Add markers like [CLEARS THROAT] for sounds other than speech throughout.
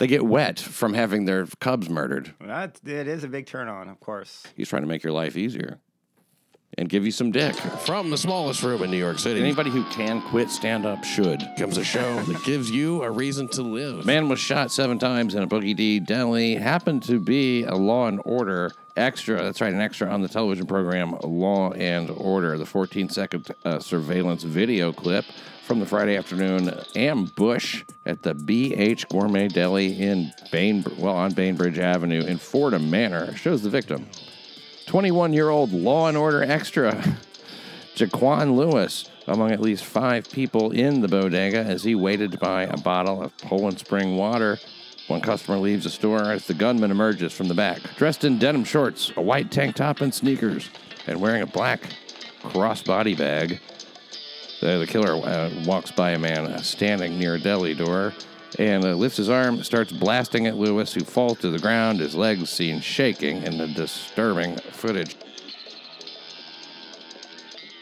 They get wet from having their cubs murdered. That it is a big turn on, of course. He's trying to make your life easier and give you some dick. From the smallest room in New York City Anybody who can quit stand up should. comes a show that gives you a reason to live. Man was shot seven times in a Boogie D deli. Happened to be a Law and Order extra. That's right, an extra on the television program Law and Order. The 14 second uh, surveillance video clip from the Friday afternoon ambush at the BH Gourmet Deli in Bain, well, on Bainbridge Avenue in Fordham Manor shows the victim. 21 year old Law and Order extra. [LAUGHS] Jaquan Lewis among at least five people in the bodega as he waited to buy a bottle of Poland Spring water. One customer leaves the store as the gunman emerges from the back, dressed in denim shorts, a white tank top, and sneakers, and wearing a black crossbody bag. The, the killer uh, walks by a man standing near a deli door and uh, lifts his arm, starts blasting at Lewis, who falls to the ground, his legs seen shaking in the disturbing footage.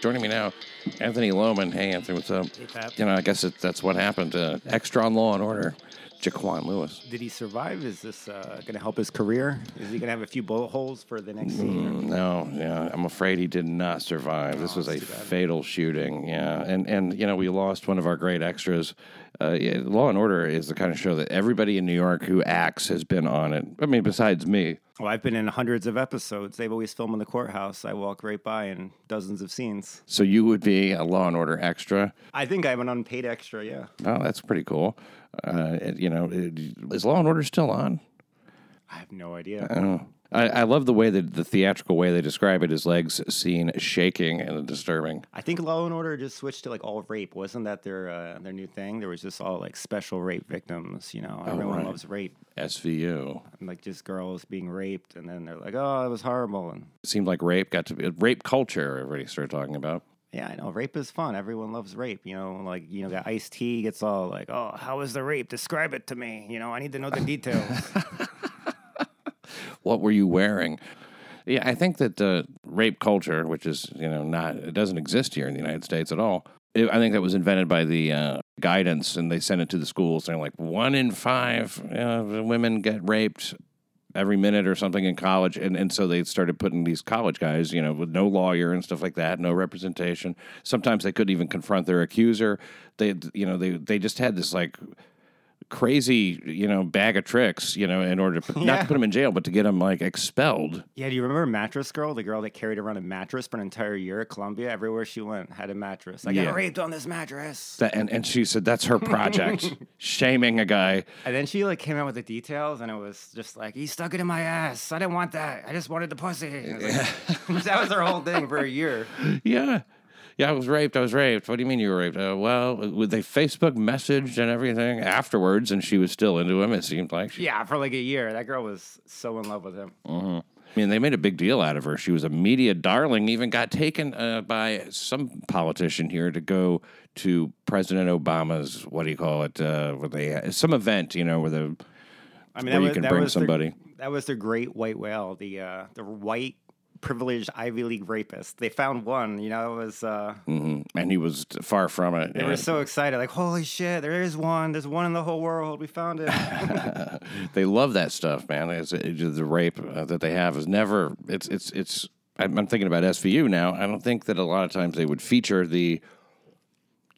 Joining me now, Anthony Loman. Hey, Anthony, what's up? Pat. You know, I guess it, that's what happened to extra on Law and Order, Jaquan Lewis. Did he survive? Is this uh, going to help his career? Is he going to have a few bullet holes for the next season? No, yeah, I'm afraid he did not survive. This Oh, was a that's too bad. fatal shooting. Yeah, and and you know we lost one of our great extras. Uh, yeah, Law and Order is the kind of show that everybody in New York who acts has been on it. I mean, besides me. Well, I've been in hundreds of episodes. They've always filmed in the courthouse. I walk right by in dozens of scenes. So you would be a Law and Order extra. I think I'm an unpaid extra. Yeah. Oh, that's pretty cool. Uh, you know, is Law and Order still on? I have no idea. Oh. I, I love the way that the theatrical way they describe it is legs seen shaking and disturbing. I think Law and Order just switched to like all rape. Wasn't that their uh, their new thing? There was just all like special rape victims. You know, everyone right. loves rape. SVU. And, like just girls being raped, and then they're like, "Oh, it was horrible." And It seemed like rape got to be rape culture. Everybody started talking about. Yeah, I know rape is fun. Everyone loves rape. You know, like you know, got Ice T gets all like, "Oh, how was the rape? Describe it to me." You know, I need to know the details. [LAUGHS] [LAUGHS] what were you wearing? Yeah, I think that uh, rape culture, which is you know not it doesn't exist here in the United States at all. It, I think that was invented by the uh, guidance, and they sent it to the schools. They're like one in five uh, women get raped every minute or something in college, and and so they started putting these college guys, you know, with no lawyer and stuff like that, no representation. Sometimes they couldn't even confront their accuser. They you know they they just had this like crazy you know bag of tricks you know in order to put, not to put him in jail but to get him like expelled yeah, do you remember Mattress Girl, the girl that carried around a mattress for an entire year at Columbia? Everywhere she went, had a mattress. I Yeah. got raped on this mattress. that, and, and she said that's her project [LAUGHS] shaming a guy And then she like came out with the details, and it was just like he stuck it in my ass. I didn't want that. I just wanted the pussy. I was like- [LAUGHS] that was her whole thing for a year. [LAUGHS] yeah yeah i was raped i was raped what do you mean you were raped uh, well they facebook messaged and everything afterwards and she was still into him it seemed like she, Yeah, for like a year. That girl was so in love with him. I mean, they made a big deal out of her. She was a media darling. Even got taken uh, by some politician here to go to President Obama's what do you call it? Uh, where they some event, you know, where the I mean, Where that you was, can bring was their- somebody. that was the great white whale, the uh, the white privileged Ivy League rapist. They found one. You know, it was. Uh, Mhm. and he was far from it. they yeah. were so excited, like, "Holy shit! There is one. There's one in the whole world. We found it." [LAUGHS] [LAUGHS] they love that stuff, man. It's, it's the rape uh, that they have is never. It's it's it's. I'm, I'm thinking about SVU now. I don't think that a lot of times they would feature the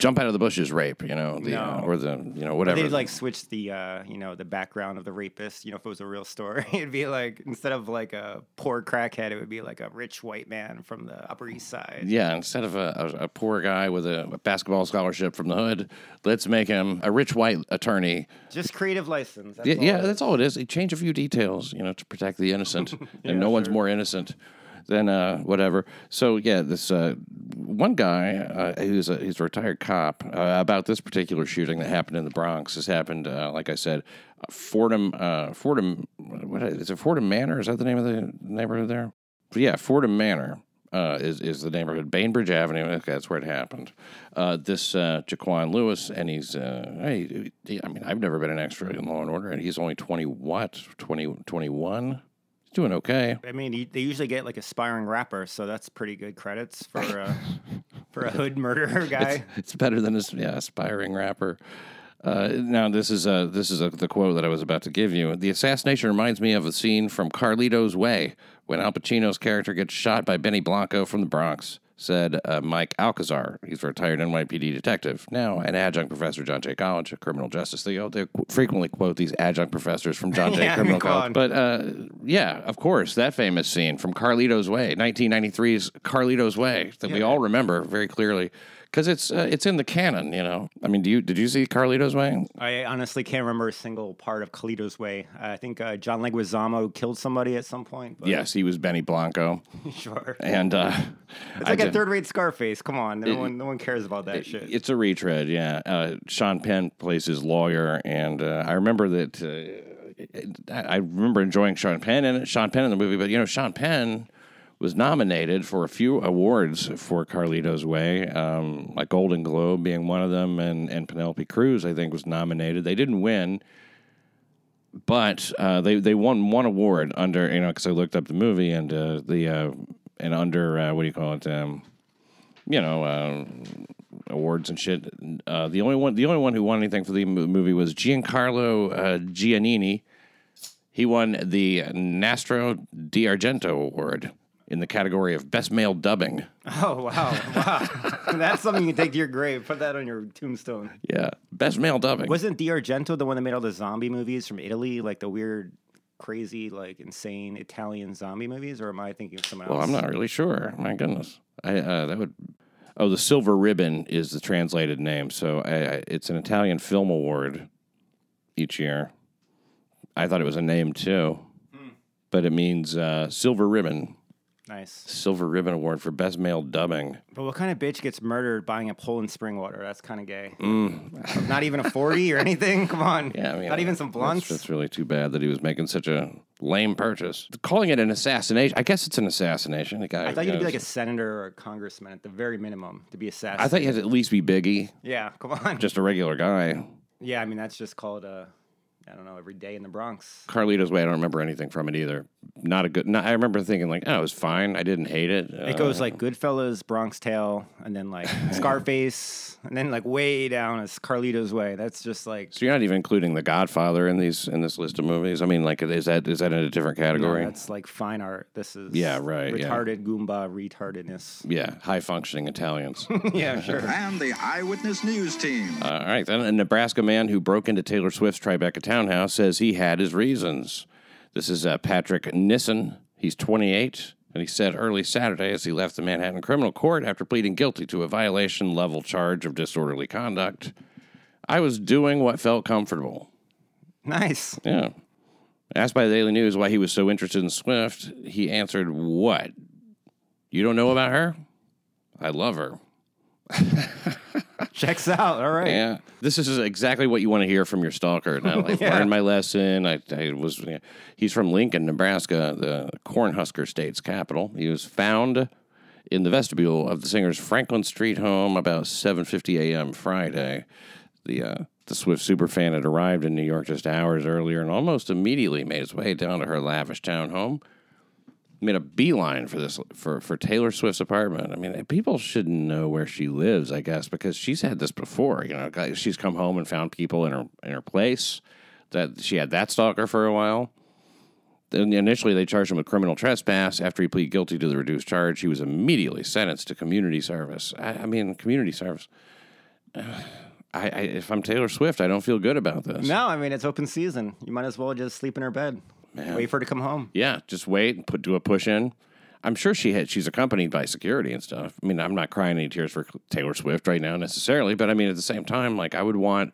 jump out of the bushes rape, you know, the, uh, or the you know whatever. They'd like switch the uh, you know the background of the rapist. You know, if it was a real story, [LAUGHS] it'd be like instead of like a poor crackhead, it would be like a rich white man from the Upper East Side. Yeah, instead of a, a, a poor guy with a, a basketball scholarship from the hood, let's make him a rich white attorney. Just creative license. That's Yeah, yeah that's all it is. They change a few details, you know, to protect the innocent, Yeah, [LAUGHS] and no one's more innocent than uh, whatever. So yeah, this uh, one guy uh, who's a he's a retired cop uh, about this particular shooting that happened in the Bronx. This happened, uh, like I said, Fordham, uh, Fordham. What is it? Fordham Manor? Is that the name of the neighborhood there? Yeah, Fordham Manor. Uh, is is the neighborhood Bainbridge Avenue? Okay, that's where it happened. Uh, this uh, Jaquan Lewis, and he's hey, he- I mean, I've never been an extra in Law and Order, and he's only twenty what 20, 21? Doing okay. I mean, he- they usually get like aspiring rapper, so that's pretty good credits for uh, [LAUGHS] for a hood murderer guy. It's better than a yeah, aspiring rapper. Uh, now this is uh, this is uh the quote that I was about to give you. The assassination reminds me of a scene from Carlito's Way when Al Pacino's character gets shot by Benny Blanco from the Bronx. Said uh, Mike Alcazar. He's a retired NYPD detective, now an adjunct professor at John Jay College of Criminal Justice. They, they qu- frequently quote these adjunct professors from John [LAUGHS] Jay Yeah, Criminal College. But uh, yeah, of course, that famous scene from Carlito's Way, 1993's Carlito's Way, that we all remember very clearly because it's uh, it's in the canon. You know, I mean, do you did you see Carlito's Way? I honestly can't remember a single part of Carlito's Way. I think uh, John Leguizamo killed somebody at some point. But Yes, he was Benny Blanco, [LAUGHS] sure. and uh, It's like a did- third-rate Scarface. Come on, no one, no one cares about that shit. It's a retread, yeah. Uh, Sean Penn plays his lawyer, and uh, I remember that. Uh, I I remember enjoying Sean Penn it, Sean Penn in the movie, but you know, Sean Penn was nominated for a few awards for Carlito's Way, um, like Golden Globe being one of them, and and Penelope Cruz I think was nominated. They didn't win. But uh, they they won one award under you know because I looked up the movie and uh, the uh, and under uh, what do you call it um, you know uh, awards and shit. Uh, the only one, the only one who won anything for the movie was Giancarlo Giannini. He won the Nastro di Argento Award in the category of Best Male Dubbing. Oh wow, [LAUGHS] wow! That's something you can take to your grave. Put that on your tombstone. Yeah, Best Male Dubbing. Wasn't Di Argento the one that made all the zombie movies from Italy, like the weird, crazy, like insane Italian zombie movies? Or am I thinking of someone else? well, I'm not really sure. My goodness, I uh, that would. Oh, the Silver Ribbon is the translated name. So I, I, it's an Italian film award each year. I thought it was a name too, but it means uh, Silver Ribbon. Nice. Silver Ribbon Award for Best Male Dubbing. But what kind of bitch gets murdered buying a Poland spring water? That's kind of gay. Not even a 40 or anything? Come on. Mm. Yeah, I mean, Not even some that's- blunts? That's, really too bad that he was making such a lame purchase. Calling it an assassination, I guess it's an assassination. The guy, I thought you'd be like a senator or a congressman at the very minimum to be assassinated. I thought you had to at least be Biggie, Yeah, come on. just a regular guy. yeah, I mean, that's just called, uh, I don't know, every day in the Bronx. Carlito's Way, I don't remember anything from it either. Not a good. Not, I remember thinking like, oh, it was fine. I didn't hate it. It goes like uh, Goodfellas, Bronx Tale, and then like [LAUGHS] Scarface, and then like way down is Carlito's Way. That's just like So you're not even including The Godfather in these in this list of movies. I mean, like, is that is that in a different no, category? that's like fine art. This is Yeah, right, yeah. Retarded Goomba retardedness. yeah, high functioning Italians. [LAUGHS] yeah, sure. and the Eyewitness News team. All right. Then a Nebraska man who broke into Taylor Swift's Tribeca townhouse says he had his reasons. This is uh, Patrick Nissen. He's 28, and he said early Saturday as he left the Manhattan criminal court after pleading guilty to a violation level charge of disorderly conduct. I was doing what felt comfortable. Nice. Yeah. Asked by the Daily News why he was so interested in Swift, he answered, What? You don't know about her? I love her. [LAUGHS] Checks out. All right. Yeah, this is exactly what you want to hear from your stalker. Now, I've [LAUGHS] Yeah. learned my lesson. I, I was. yeah. He's from Lincoln, Nebraska, the Cornhusker State's capital. He was found in the vestibule of the singer's Franklin Street home about 7:50 a.m. Friday. The uh, the Swift superfan had arrived in New York just hours earlier and almost immediately made his way down to her lavish town home made a beeline for this for for Taylor Swift's apartment. I mean, people should know where she lives, I guess, because she's had this before. You know, she's come home and found people in her in her place. That she had that stalker for a while. Then initially, they charged him with criminal trespass. After he pleaded guilty to the reduced charge, he was immediately sentenced to community service. I, I mean, community service. [SIGHS] I, I, if I'm Taylor Swift, I don't feel good about this. No, I mean it's open season. You might as well just sleep in her bed. Wait for her to come home. Yeah, just wait and put do a push in. I'm sure she had she's accompanied by security and stuff. I mean, I'm not crying any tears for Taylor Swift right now necessarily, but I mean at the same time, like I would want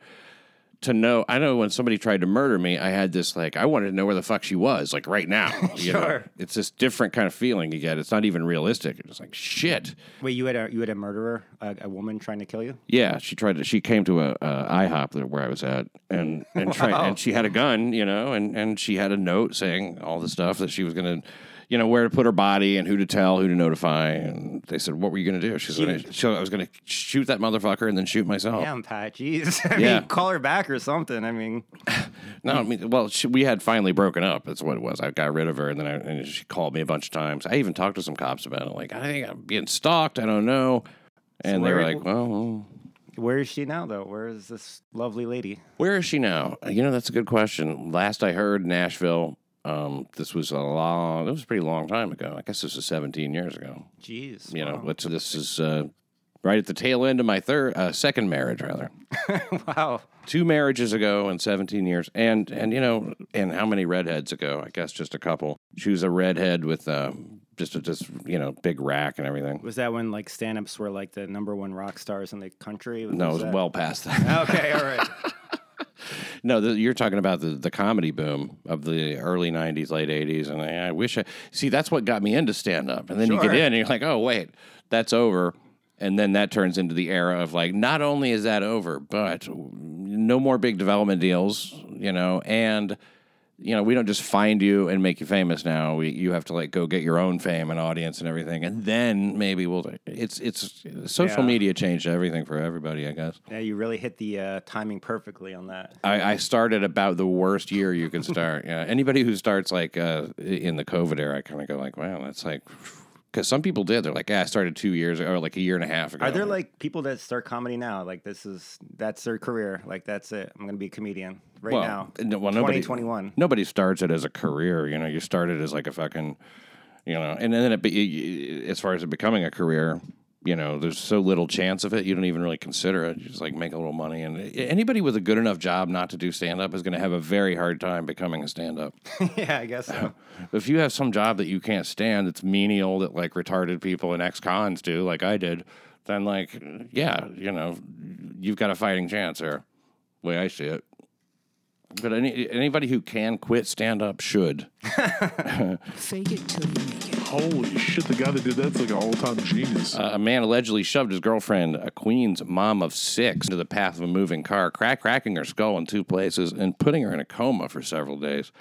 to know. I know when somebody tried to murder me, I had this like I wanted to know where the fuck she was, like right now. [LAUGHS] You know? Sure. it's this different kind of feeling you get. It's not even realistic. It's like shit. Wait, you had a you had a murderer, a, a woman trying to kill you? Yeah, she tried to. She came to a, a IHOP where I was at, and and [LAUGHS] tried, and she had a gun, you know, and and she had a note saying all the stuff that she was gonna, you know, where to put her body and who to tell, who to notify, and they said, "What were you gonna do?" She's gonna, she, I was gonna shoot that motherfucker and then shoot myself. Damn, Pat. Jeez. [LAUGHS] I Yeah. mean, call her back or something. I mean, [LAUGHS] No, I mean, well, she, we had finally broken up. That's what it was. I got rid of her, and then I, and she called me a bunch of times. I even talked to some cops about it. Like, I think I'm getting stalked. I don't know. And they were like, well, Where is she now, though? Where is this lovely lady? Where is she now? You know, that's a good question. Last I heard, Nashville. Um, this was a long. It was a pretty long time ago. I guess this was 17 years ago. Jeez. You know, wow. what's this is uh, right at the tail end of my third, uh, second marriage, rather. [LAUGHS] wow. Two marriages ago and 17 years, and and you know, and how many redheads ago? I guess just a couple. She was a redhead with um, just a just you know big rack and everything. Was that when like stand-ups were like the number one rock stars in the country? No, it was that- well past that. [LAUGHS] Okay, all right. [LAUGHS] No, the, you're talking about the, the comedy boom of the early '90s, late '80s, and I, I wish I see that's what got me into stand up. And then you get in, and you're like, oh wait, that's over. And then that turns into the era of like, not only is that over, but no more big development deals, you know, and you know, we don't just find you and make you famous now. We you have to like go get your own fame and audience and everything, and then maybe we'll. It's it's social Yeah. media changed everything for everybody, I guess. Yeah, you really hit the uh, timing perfectly on that. I, I started about the worst year you could start. yeah, anybody who starts like uh, in the COVID era, I kind of go like, wow, that's like, because some people did. They're like, yeah, I started two years or like a year and a half ago. Are there like people that start comedy now? Like this is that's their career. Like that's it. I'm gonna be a comedian right well, now. no- well, nobody, 2021. Nobody starts it as a career. You know, you started as like a fucking, you know, and then it be, as far as it becoming a career. You know, there's so little chance of it. You don't even really consider it. You just like make a little money. And anybody with a good enough job not to do stand up is going to have a very hard time becoming a stand up. [LAUGHS] yeah, I guess so. If you have some job that you can't stand, it's menial that like retarded people and ex cons do, like I did, then like yeah, you know, you've got a fighting chance there. The way I see it. But any anybody who can quit stand up should. [LAUGHS] Fake it till you make it. Holy shit, the guy that did that's like an all time genius. Uh, a man allegedly shoved his girlfriend, a Queens mom of six, into the path of a moving car, crack cracking her skull in two places and putting her in a coma for several days.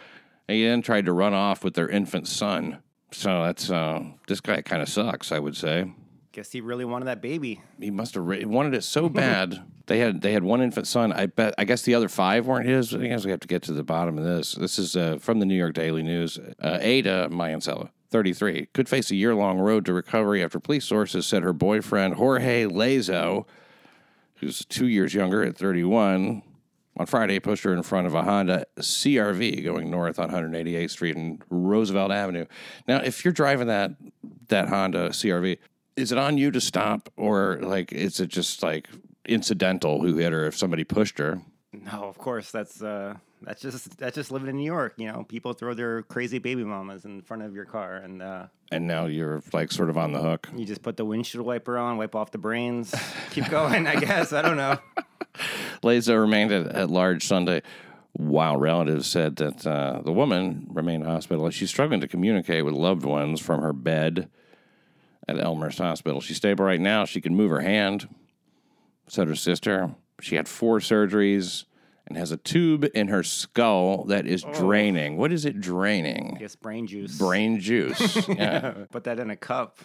And he then tried to run off with their infant son. So that's uh, this guy kind of sucks, I would say. Guess he really wanted that baby. he must have re- wanted it so bad. [LAUGHS] they had they had one infant son. I bet. I guess the other five weren't his. I guess we have to get to the bottom of this. This is uh, from the New York Daily News. Uh, Ada Mayancella, 33, could face a year long road to recovery after police sources said her boyfriend Jorge Lazo, who's two years younger at 31. On Friday, pushed her in front of a Honda CRV going north on 188th Street and Roosevelt Avenue. Now, if you're driving that that Honda CRV, is it on you to stop, or like is it just like incidental who hit her if somebody pushed her? No, of course that's uh, that's just that's just living in New York. You know, people throw their crazy baby mamas in front of your car, and uh, And now you're like sort of on the hook. you just put the windshield wiper on, wipe off the brains, keep going. I guess I don't know. [LAUGHS] Lazo remained at, at large Sunday, while relatives said that uh, the woman remained hospitalized. She's struggling to communicate with loved ones from her bed at Elmhurst Hospital. She's stable right now. She can move her hand, said her sister. She had four surgeries and has a tube in her skull that is draining. What is it draining? I guess brain juice. Brain juice. [LAUGHS] Yeah. Put that in a cup.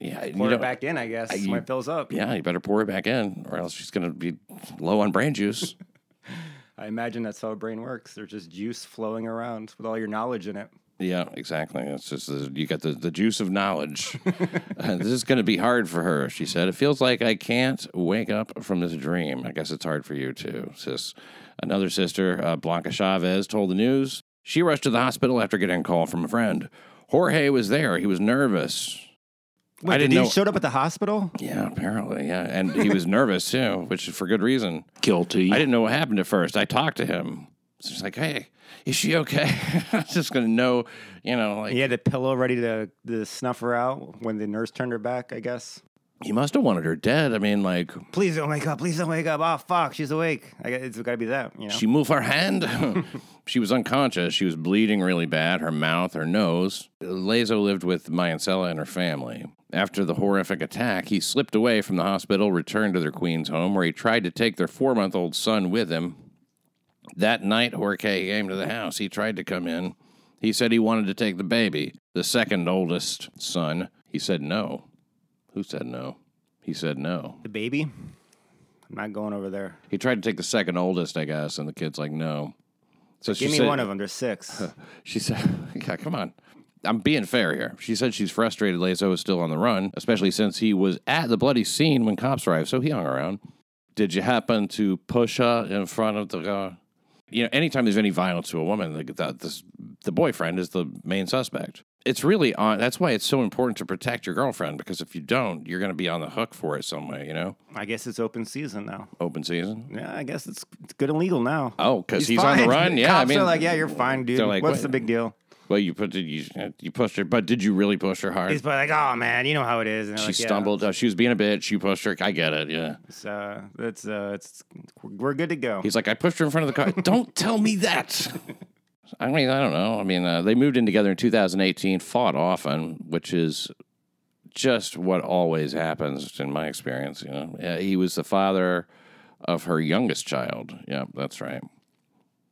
yeah. you Pour know- it back in. I guess you- when it fills up. Yeah, you better pour it back in, or else she's going to be low on brain juice. [LAUGHS] I imagine that's how a brain works. There's just juice flowing around with all your knowledge in it. Yeah, exactly. It's just the, you got the, the juice of knowledge. [LAUGHS] Uh, this is going to be hard for her, she said. It feels like I can't wake up from this dream. I guess it's hard for you too, sis. Another sister, uh, Blanca Chavez, told the news she rushed to the hospital after getting a call from a friend. Jorge was there. He was nervous. Wait, I didn't did know. he showed up at the hospital? yeah, apparently, yeah, and he was [LAUGHS] nervous too, which is for good reason. Guilty. I didn't know what happened at first. I talked to him. She's like, "Hey, is she okay?" [LAUGHS] I was just gonna know, you know, like He had a pillow ready to, to snuff her out when the nurse turned her back. I guess. He must have wanted her dead. I mean, like, Please don't wake up. Please don't wake up. Oh fuck, she's awake. I it's got to be that. You know. she moved her hand. [LAUGHS] she was unconscious. She was bleeding really bad. Her mouth, her nose. Lazo lived with Mayancella and her family. After the horrific attack, he slipped away from the hospital, returned to their Queens home, where he tried to take their four month old son with him. That night, Jorge came to the house. He tried to come in. He said he wanted to take the baby, the second oldest son. He said no. Who said no? He said no. the baby. I'm not going over there. He tried to take the second oldest, I guess, and the kid's like, no. So she Give me said, one of them. There's six. [LAUGHS] She said, [LAUGHS] yeah, come on. I'm being fair here. She said she's frustrated Lazo is still on the run, especially since he was at the bloody scene when cops arrived, so he hung around. Did you happen to push her in front of the car? You know, anytime there's any violence to a woman, the, the, this, the boyfriend is the main suspect. It's really on. That's why it's so important to protect your girlfriend because if you don't, you're going to be on the hook for it some way. You know, I guess it's open season now. open season. Yeah, I guess it's, it's good and legal now. Oh, because he's, on the run. [LAUGHS] Yeah, Cops I mean, are like, yeah, you're fine, dude. like, What's wait. the big deal? well, you put you you pushed her, but did you really push her hard? He's like, oh man, you know how it is. And she like, yeah. stumbled. Uh, she was being a bitch. You pushed her. I get it. Yeah. It's, uh, it's, uh, it's, we're good to go. He's like, I pushed her in front of the car. [LAUGHS] don't tell me that. [LAUGHS] I mean, I don't know. I mean, uh, they moved in together in 2018, fought often, which is just what always happens in my experience. You know, yeah, he was the father of her youngest child. Yeah, that's right.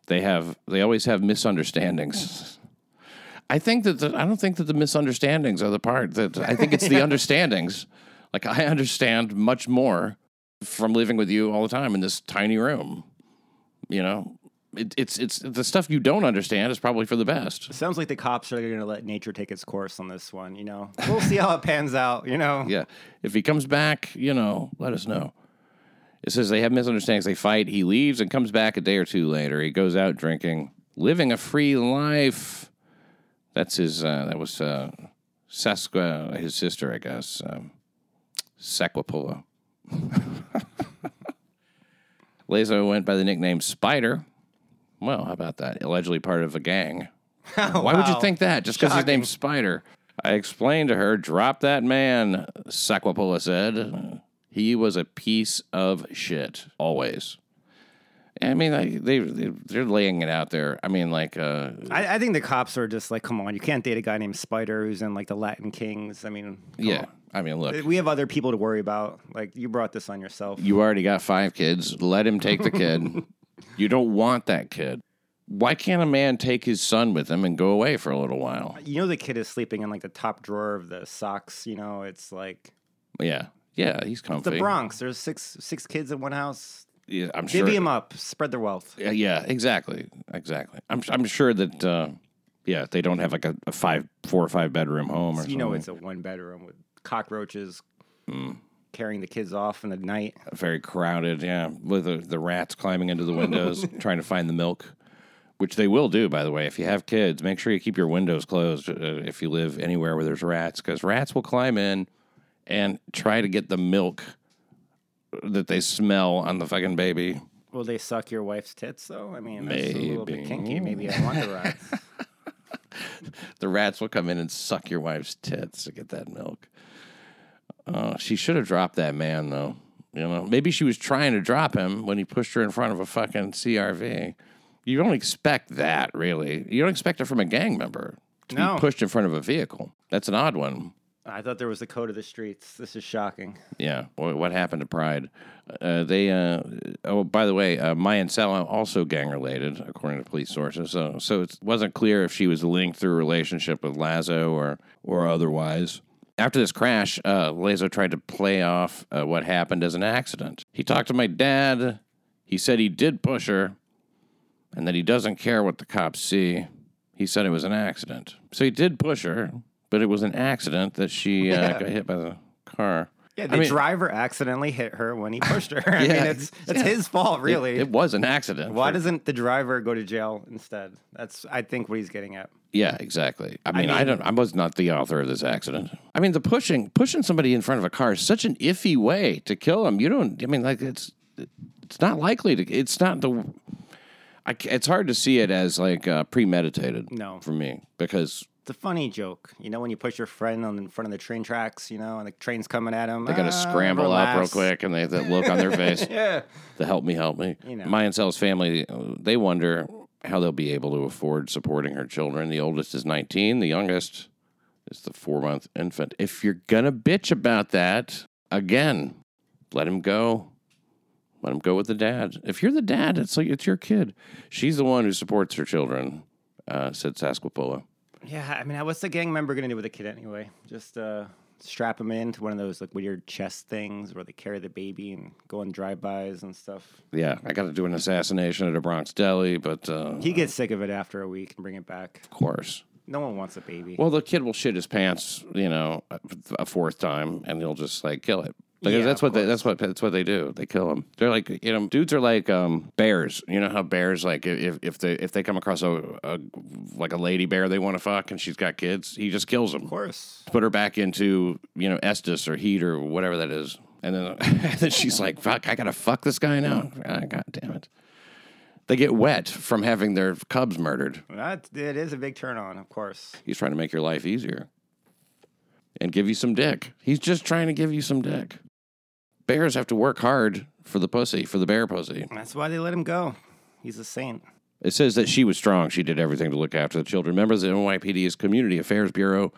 They have, they always have misunderstandings. [LAUGHS] I think that the, I don't think that the misunderstandings are the part that I think it's the [LAUGHS] understandings. Like I understand much more from living with you all the time in this tiny room. You know, it, it's it's the stuff you don't understand is probably for the best. It sounds like the cops are going to let nature take its course on this one. You know, we'll see how it pans out. You know, Yeah, if he comes back, you know, let us know. It says they have misunderstandings. They fight. He leaves and comes back a day or two later. He goes out drinking, living a free life. That's his. Uh, that was uh, Sasqua, his sister, I guess. Um, Sequapula. [LAUGHS] Lazo went by the nickname Spider. Well, how about that? Allegedly part of a gang. [LAUGHS] Why would you think that? Just because his name's Spider. I explained to her, drop that man, Sequapula said. He was a piece of shit, always. I mean, like, they, they, they're laying it out there. I mean, like, uh, I, I think the cops are just like, come on, you can't date a guy named Spider who's in like the Latin Kings. I mean, yeah. on. I mean, look, we have other people to worry about. Like you brought this on yourself. you already got five kids. Let him take the kid. [LAUGHS] you don't want that kid. Why can't a man take his son with him and go away for a little while? You know the kid is sleeping in like the top drawer of the socks. You know, it's like Yeah. Yeah, he's comfy. the Bronx. There's six six kids in one house. Yeah, I'm sure. Divvy them up, spread their wealth. Yeah, yeah, exactly, exactly. I'm I'm sure that uh, yeah, they don't have like a, a five, four or five bedroom home or You know, it's a one bedroom with cockroaches Hmm. Carrying the kids off in the night. very crowded. Yeah, with the, the rats climbing into the windows [LAUGHS] trying to find the milk, which they will do. By the way, if you have kids, make sure you keep your windows closed uh, if you live anywhere where there's rats, because rats will climb in and try to get the milk that they smell on the fucking baby. Will they suck your wife's tits though? I mean, that's a little bit Maybe. kinky. Maybe I want the [LAUGHS] rats. The rats will come in and suck your wife's tits to get that milk. Uh, she should have dropped that man, though. You know, maybe she was trying to drop him when he pushed her in front of a fucking CRV. You don't expect that, really. You don't expect it from a gang member to No. be pushed in front of a vehicle. That's an odd one. I thought there was a code of the streets. This is shocking. Yeah. What, what happened to Pride? Uh, they. Uh, oh, by the way, uh, Mayancella also gang related, according to police sources. So, so it wasn't clear if she was linked through a relationship with Lazo or or otherwise. After this crash, uh, Lazo tried to play off uh, what happened as an accident. He talked to my dad. He said he did push her, and that he doesn't care what the cops see. He said it was an accident. So he did push her, but it was an accident that she uh, got hit by the car. Yeah, I the mean- driver accidentally hit her when he pushed her. [LAUGHS] I Yeah, mean, it's it's his fault, really. It, it was an accident. Why For- doesn't the driver go to jail instead? That's I think what he's getting at. Yeah, exactly. I mean, I, mean- don't. I was not the author of this accident. I mean, the pushing pushing somebody in front of a car is such an iffy way to kill them. You don't. I mean, like it's it's not likely to. It's not the. I, it's hard to see it as like uh, premeditated. No. for me because It's a funny joke, you know, when you push your friend on in front of the train tracks, you know, and the train's coming at him. they got to scramble up real quick and they have that look on their [LAUGHS] face. Yeah, the help me, help me. You know. Mayancella's family, they wonder how they'll be able to afford supporting her children. The oldest is 19, the youngest is the four month infant. If you're going to bitch about that, again, let him go. Let him go with the dad. If you're the dad, it's like it's your kid. She's the one who supports her children, uh, said Sasquapula. yeah. I mean, what's the gang member gonna do with a kid anyway? Just uh, strap him into one of those like weird chest things where they carry the baby and go on drive-bys and stuff. Yeah, I got to do an assassination at a Bronx deli, but uh, He gets sick of it after a week and bring it back. of course. No one wants a baby. Well, the kid will shit his pants, you know, a- a fourth time, and he'll just like kill it. Because Yeah, that's what they, that's what that's what they do. They kill them. They're like you know, dudes are like um, bears. You know how bears like if if they if they come across a, a like a lady bear they want to fuck and she's got kids, he just kills them. Of course. Put her back into you know estrus or Heat or whatever that is, and then [LAUGHS] and then she's like, "Fuck, I gotta fuck this guy now." Ah, God damn it! They get wet from having their cubs murdered. That it is a big turn on, of course. He's trying to make your life easier and give you some dick. He's just trying to give you some dick. Bears have to work hard for the pussy, for the bear pussy. That's why they let him go. He's a saint. It says that she was strong. She did everything to look after the children. Members of the NYPD's Community Affairs Bureau,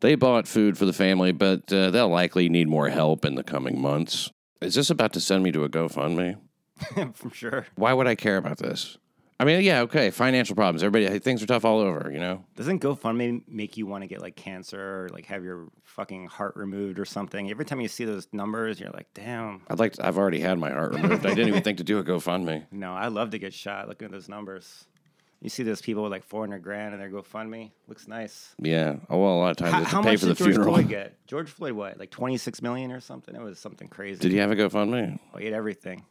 they bought food for the family, but uh, they'll likely need more help in the coming months. Is this about to send me to a GoFundMe? [LAUGHS] For sure. Why would I care about this? I mean, yeah, okay, financial problems. Everybody, things are tough all over, you know? Doesn't GoFundMe make you want to get like cancer or like have your fucking heart removed or something? Every time you see those numbers, you're like, damn. I'd like to, I've already had my heart removed. I didn't even think to do a GoFundMe. [LAUGHS] No, I love to get shot looking at those numbers. You see those people with like 400 grand in their GoFundMe? Looks nice. Yeah. Oh, well, a lot of times How, it's how pay much for the did George funeral. Floyd get? George Floyd, what? Like 26 million or something? It was something crazy. Did he have a GoFundMe? Oh, he had everything.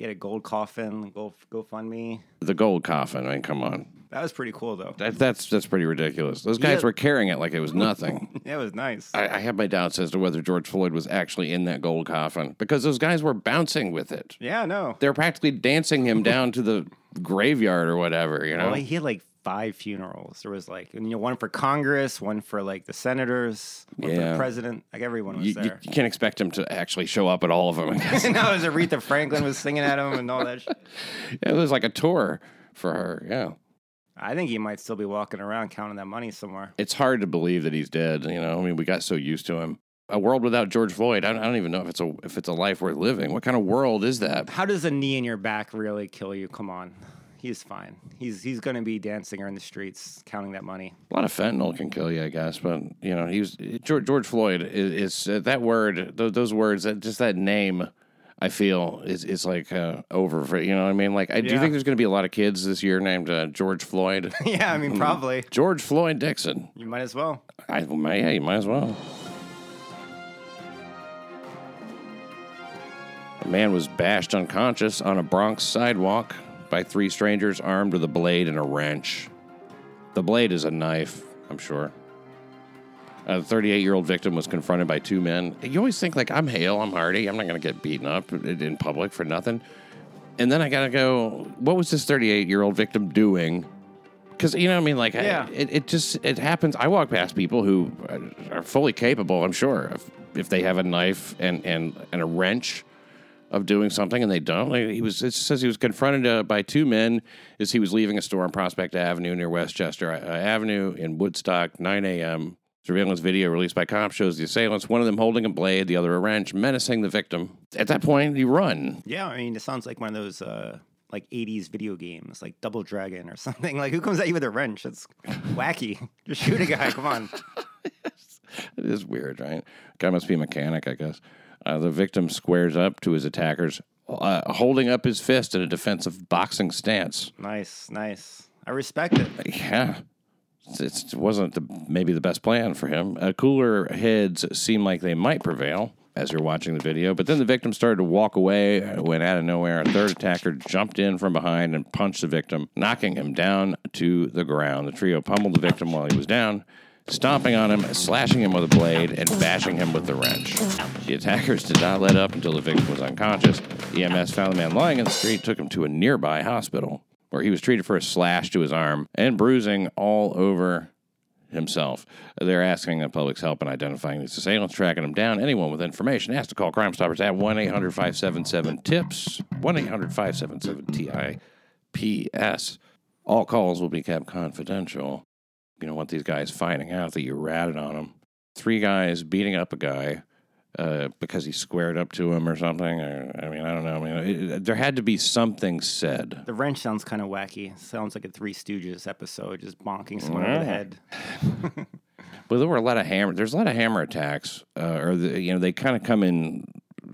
He had a gold coffin, Go GoFundMe. The gold coffin. I mean, come on. That was pretty cool though. That, that's that's pretty ridiculous. Those guys Yeah. were carrying it like it was nothing. [LAUGHS] It was nice. I, I have my doubts as to whether George Floyd was actually in that gold coffin because those guys were bouncing with it. yeah, no. They were practically dancing him down to the graveyard or whatever. You know. Well, he had like five funerals. There was like, you know, one for Congress, one for like the senators, one for Yeah. the president. Like everyone was you, you, there. you can't expect him to actually show up at all of them. I guess. [LAUGHS] and now as Aretha Franklin was singing at him and all that shit. [LAUGHS] it was like a tour for her. Yeah. I think he might still be walking around counting that money somewhere. it's hard to believe that he's dead. You know, I mean, we got so used to him. A world without George Floyd, I don't, I don't even know if it's a if it's a life worth living. What kind of world is that? How does a knee in your back really kill you? Come on. He's fine. He's he's gonna be dancing around the streets counting that money. A lot of fentanyl can kill you, I guess. But you know, he was George, George Floyd is, is uh, that word, those, those words, that just that name. I feel is is like uh, over for you know what I mean. Like, I, do you think there's going to be a lot of kids this year named uh, George Floyd? [LAUGHS] yeah, I mean probably. George Floyd Dixon. You might as well. I, well, yeah, you might as well. A man was bashed unconscious on a Bronx sidewalk by three strangers armed with a blade and a wrench. The blade is a knife, I'm sure. A 38 year old victim was confronted by two men. You always think, like, I'm Hale, I'm Hardy, I'm not going to get beaten up in public for nothing. And then I got to go, what was this 38 year old victim doing? Because, you know, what I mean, like, I- Yeah. it, it just, it happens. I walk past people who are fully capable, I'm sure, if, if they have a knife and, and, and a wrench of doing something and they don't. Like he was, it says he was confronted uh, by two men as he was leaving a store on Prospect Avenue near Westchester uh, Avenue in Woodstock, 9 a.m. Surveillance video released by cops shows the assailants, one of them holding a blade, the other a wrench, menacing the victim. At that point, you run. Yeah, I mean it sounds like one of those uh like 80s video games, like Double Dragon or [LAUGHS] something. Like who comes at you with a wrench? It's wacky. [LAUGHS] Just shoot a guy. Come on. [LAUGHS] It is weird, right? Guy must be a mechanic, I guess. Uh, the victim squares up to his attackers, uh, holding up his fist in a defensive boxing stance. Nice, nice. I respect it. Yeah. It's- It wasn't the, maybe the best plan for him. Uh, cooler heads seem like they might prevail as you're watching the video, but then the victim started to walk away when out of nowhere a third attacker jumped in from behind and punched the victim, knocking him down to the ground. The trio pummeled the victim while he was down, stomping on him, slashing him with a blade, and bashing him with the wrench. The attackers did not let up until the victim was unconscious. EMS found the man lying in the street, took him to a nearby hospital where he was treated for a slash to his arm and bruising all over himself. They're asking the public's help in identifying these assailants, tracking them down. Anyone with information has to call Crime Stoppers at 1 800 577 TIPS, 1 800 577 TIPS. All calls will be kept confidential. You don't want these guys finding out that you ratted on them. Three guys beating up a guy uh, because he squared up to him or something. Or, I mean, I don't know. I mean, it, there had to be something said. The wrench sounds kind of wacky. Sounds like a Three Stooges episode, just bonking someone over the head. [LAUGHS] but there were a lot of hammer. There's a lot of hammer attacks, uh, or the, you know, they kind of come in.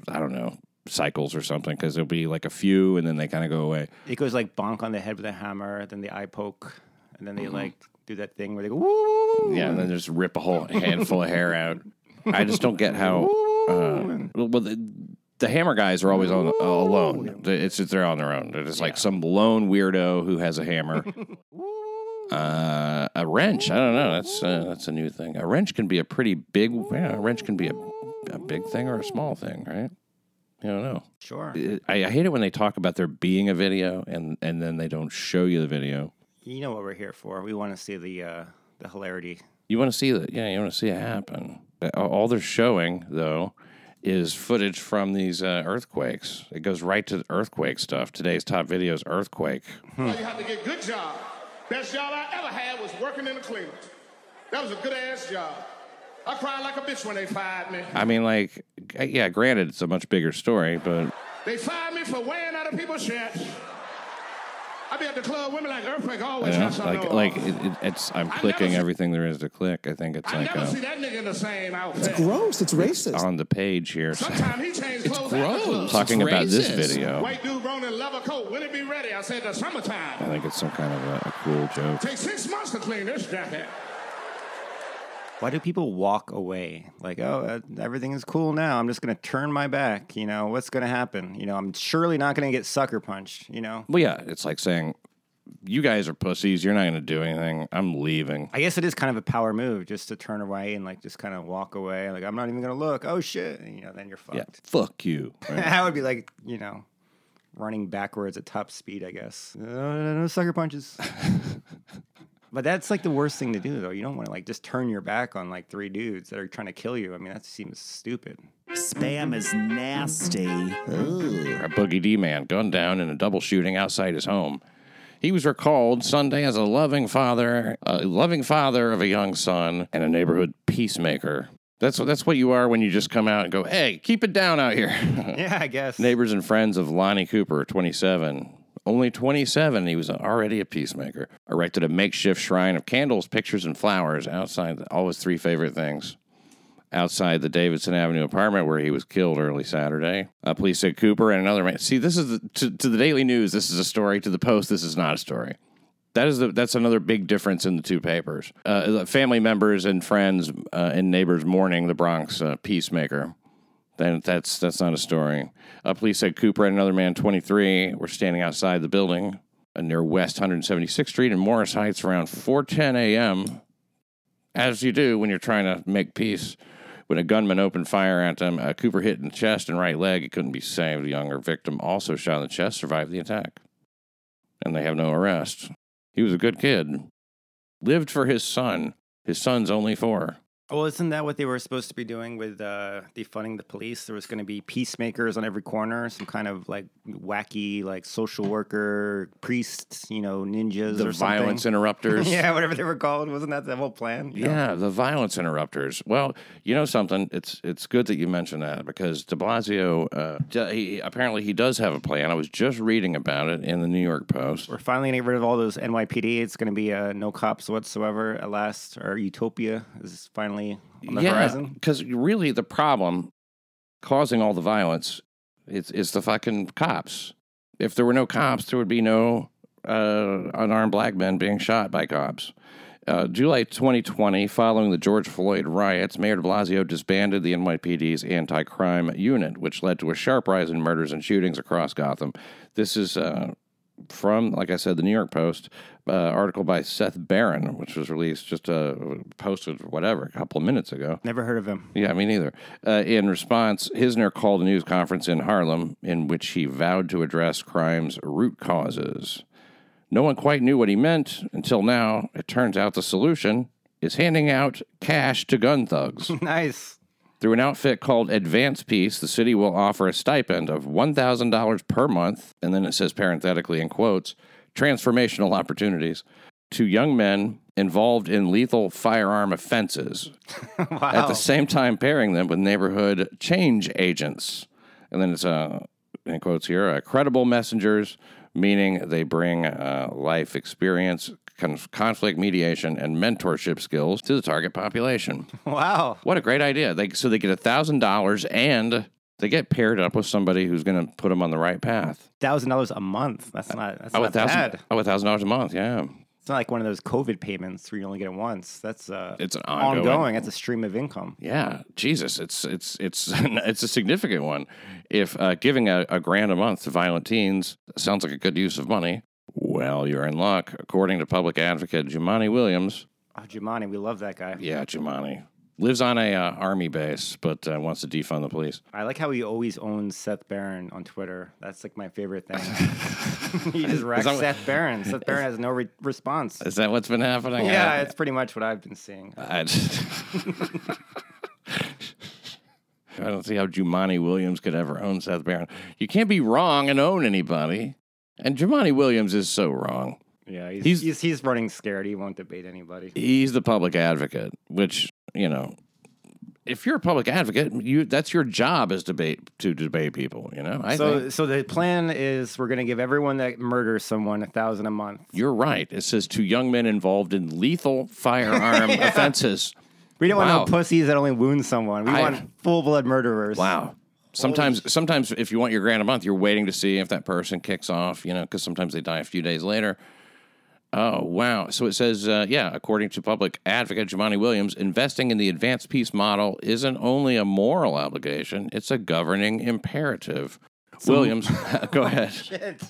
I don't know cycles or something because there'll be like a few and then they kind of go away. It goes like bonk on the head with a hammer, then the eye poke, and then they Mm-hmm. like do that thing where they go woo. Yeah, and then just rip a whole [LAUGHS] handful of hair out. I just don't get how Uh, well, the, the hammer guys are always on uh, alone. It's it's they're on their own. They're just like some lone weirdo who has a hammer. [LAUGHS] uh, a wrench. I don't know. That's uh, that's a new thing. A wrench can be a pretty big. Yeah, a wrench can be a, a big thing or a small thing, right? I don't know. Sure. I, I hate it when they talk about there being a video and and then they don't show you the video. You know what we're here for. We want to see the uh, the hilarity. You want to see that? Yeah, you want to see it happen. All they're showing though is footage from these uh, earthquakes. It goes right to the earthquake stuff. Today's top video is earthquake. All you have to get good job. Best job I ever had was working in the cleaner. That was a good ass job. I cried like a bitch when they fired me. I mean, like, yeah, granted, it's a much bigger story, but They fired me for wearing other people's shirts. I be at the club, women like earthquake always you know, something like, like it, it, it's. I'm I clicking see- everything there is to click. I think it's I like never uh, see that nigga in the same outfit. It's Gross. It's racist. on the page here Sometimes he changed clothes at the gross. talking It's about this video. White dude grown in leather coat. When it be ready? I said the summertime. I think it's some kind of a, a cool joke. Take six months to clean this jacket. Why do people walk away? Like, oh, uh, everything is cool now. I'm just going to turn my back. You know, what's going to happen? You know, I'm surely not going to get sucker punched. You know, Well, yeah, it's like saying, "You guys are pussies. You're not going to do anything. I'm leaving." I guess it is kind of a power move just to turn away and like just kind of walk away. Like, I'm not even going to look. Oh, shit. And, you know, then you're Yeah, fucked. fuck you. [LAUGHS] right? that would be like, you know, running backwards at top speed, I guess. Uh, no sucker punches. [LAUGHS] but that's like the worst thing to do, though. You don't want to like just turn your back on like three dudes that are trying to kill you. I mean, that seems stupid. Spam is nasty. Ooh. A Boogie D man gunned down in a double shooting outside his home. He was recalled Sunday as a loving father, a loving father of a young son, and a neighborhood peacemaker. That's what that's what you are when you just come out and go, "Hey, keep it down out here." [LAUGHS] Yeah, I guess. Neighbors and friends of Lonnie Cooper, 27. Only 27, he was already a peacemaker. Erected a makeshift shrine of candles, pictures, and flowers outside all his three favorite things. Outside the Davidson Avenue apartment where he was killed early Saturday. Uh, police said Cooper and another man. See, this is the, to, to the Daily News. This is a story. To the Post, this is not a story. That is the, that's another big difference in the two papers. Uh, family members and friends uh, and neighbors mourning the Bronx uh, peacemaker. Then that's that's not a story. Uh, police said Cooper and another man, 23, were standing outside the building uh, near West 176th Street in Morris Heights around 4:10 a.m. As you do when you're trying to make peace. When a gunman opened fire at them, uh, Cooper hit in the chest and right leg. He couldn't be saved. The younger victim, also shot in the chest, survived the attack, and they have no arrest. He was a good kid. Lived for his son. His son's only four. Well, isn't that what they were supposed to be doing with uh, defunding the police? There was going to be peacemakers on every corner, some kind of like wacky, like social worker, priests, you know, ninjas The or something. violence [LAUGHS] interrupters. yeah, whatever they were called. Wasn't that the whole plan? You know? Yeah, the violence interrupters. Well, you know something. It's it's good that you mentioned that because De Blasio, uh, he, apparently he does have a plan. I was just reading about it in the New York Post. We're finally going to get rid of all those NYPD. It's going to be uh, no cops whatsoever at last. Our utopia is finally on the yeah, horizon. because really the problem causing all the violence is is the fucking cops. If there were no cops, there would be no uh, unarmed black men being shot by cops. Uh, July 2020, following the George Floyd riots, Mayor de Blasio disbanded the NYPD's anti crime unit, which led to a sharp rise in murders and shootings across Gotham. This is uh, from, like I said, the New York Post, uh, article by Seth Barron, which was released just uh, posted, whatever, a couple of minutes ago. Never heard of him. Yeah, me neither. Uh, in response, Hizzoner called a news conference in Harlem in which he vowed to address crime's root causes. No one quite knew what he meant until now. It turns out the solution is handing out cash to gun thugs. [LAUGHS] nice. Through an outfit called Advance Peace, the city will offer a stipend of $1,000 per month, and then it says parenthetically in quotes, transformational opportunities to young men involved in lethal firearm offenses. wow. [LAUGHS] At the same time, pairing them with neighborhood change agents. And then it's, uh, in quotes here, uh, credible messengers, meaning they bring uh, life experience, conflict mediation, and mentorship skills to the target population. [LAUGHS] wow. What a great idea! They, so they get a thousand dollars and they get paired up with somebody who's going to put them on the right path. Thousand dollars a month. That's not. That's Oh, not bad. Oh, a thousand dollars a month. Yeah. It's not like one of those COVID payments where you only get it once. That's uh, It's an ongoing- That's a stream of income. Yeah, Jesus, it's it's it's [LAUGHS] it's a significant one. If uh, giving a, a grand a month to violent teens sounds like a good use of money, well, you're in luck. According to public advocate Jumaane Williams, Oh, Jumaane, we love that guy. yeah, Jumaane lives on a uh, army base, but uh, wants to defund the police. I like how he always owns Seth Barron on Twitter. That's like my favorite thing. [LAUGHS] he just wrecks that what- Seth Barron. Seth Barron has no re- response. Is that what's been happening? Yeah, I- it's pretty much what I've been seeing. [LAUGHS] I, just- [LAUGHS] I don't see how Jumaane Williams could ever own Seth Barron. You can't be wrong and own anybody. And Jumaane Williams is so wrong. Yeah, he's, He's- he's, he's running scared. He won't debate anybody. He's the public advocate, which, you know, if you're a public advocate, you that's your job is debate to debate people, you know? I So, think so the plan is we're going to give everyone that murders someone a thousand a month. you're right. It says to young men involved in lethal firearm [LAUGHS] offenses. We don't Wow. want no pussies that only wound someone. We I- want full blood murderers. Wow. Sometimes, sometimes if you want your grant a month, you're waiting to see if that person kicks off, you know, because sometimes they die a few days later. Oh, wow. So it says, uh, yeah, according to public advocate Jumaane Williams, investing in the advanced peace model isn't only a moral obligation, it's a governing imperative. Williams, [LAUGHS] [LAUGHS] go ahead. Shit.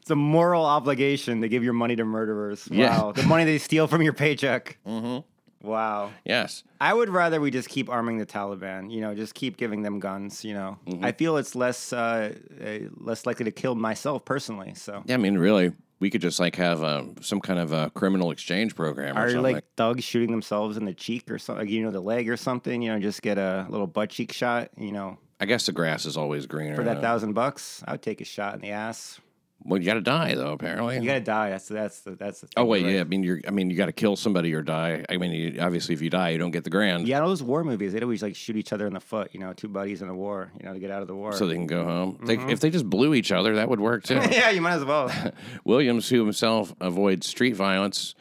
It's a moral obligation to give your money to murderers. Yeah. Wow. the money they steal from your paycheck. Mm-hmm. Wow. Yes. I would rather we just keep arming the Taliban. You know, just keep giving them guns. You know, Mm-hmm. I feel it's less uh, uh, less likely to kill myself personally. So, Yeah, I mean, really, we could just like have uh, some kind of a criminal exchange program or are something. like thugs shooting themselves in the cheek or something? You know, the leg or something. You know, just get a little butt cheek shot. You know, I guess the grass is always greener. for that thousand bucks, I would take a shot in the ass. Well, you got to die though. Apparently, You gotta die. That's that's the that's the. Oh wait, right? yeah. I mean, you're. I mean, you got to kill somebody or die. I mean, you, obviously, if you die, you don't get the grand, Yeah, all those war movies, they'd always like shoot each other in the foot, you know, two buddies in a war, you know, to get out of the war. so they can go home. Mm-hmm. They, if they just blew each other, that would work too. [LAUGHS] yeah, you might as well. [LAUGHS] Williams, who himself avoids street violence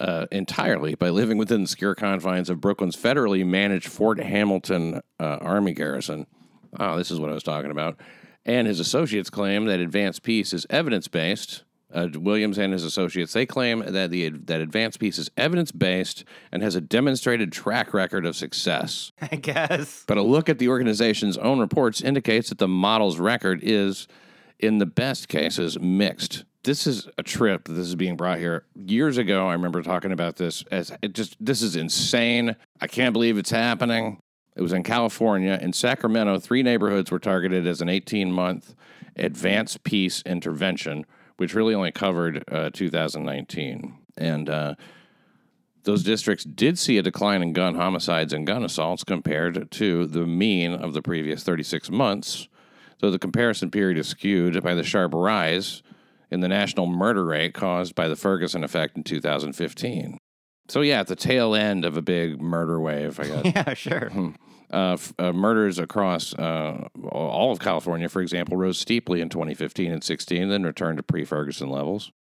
uh, entirely by living within the secure confines of Brooklyn's federally managed Fort Hamilton uh, Army garrison. Oh, this is what I was talking about. And his associates claim that advanced peace is evidence based. Uh, Williams and his associates they claim that the that advanced peace is evidence based and has a demonstrated track record of success. [LAUGHS] I guess. But a look at the organization's own reports indicates that the model's record is, in the best cases, mixed. This is a trip. that This is being brought here years ago. I remember talking about this as it just. This is insane. I can't believe it's happening. It was in California. In Sacramento, three neighborhoods were targeted as an 18 month advanced peace intervention, which really only covered uh, 2019. And uh, those districts did see a decline in gun homicides and gun assaults compared to the mean of the previous 36 months. So the comparison period is skewed by the sharp rise in the national murder rate caused by the Ferguson effect in 2015. So yeah, at the tail end of a big murder wave, I guess. [LAUGHS] Yeah, sure. Uh, f- uh, murders across uh, all of California, for example, rose steeply in 2015 and 16, then returned to pre Ferguson levels.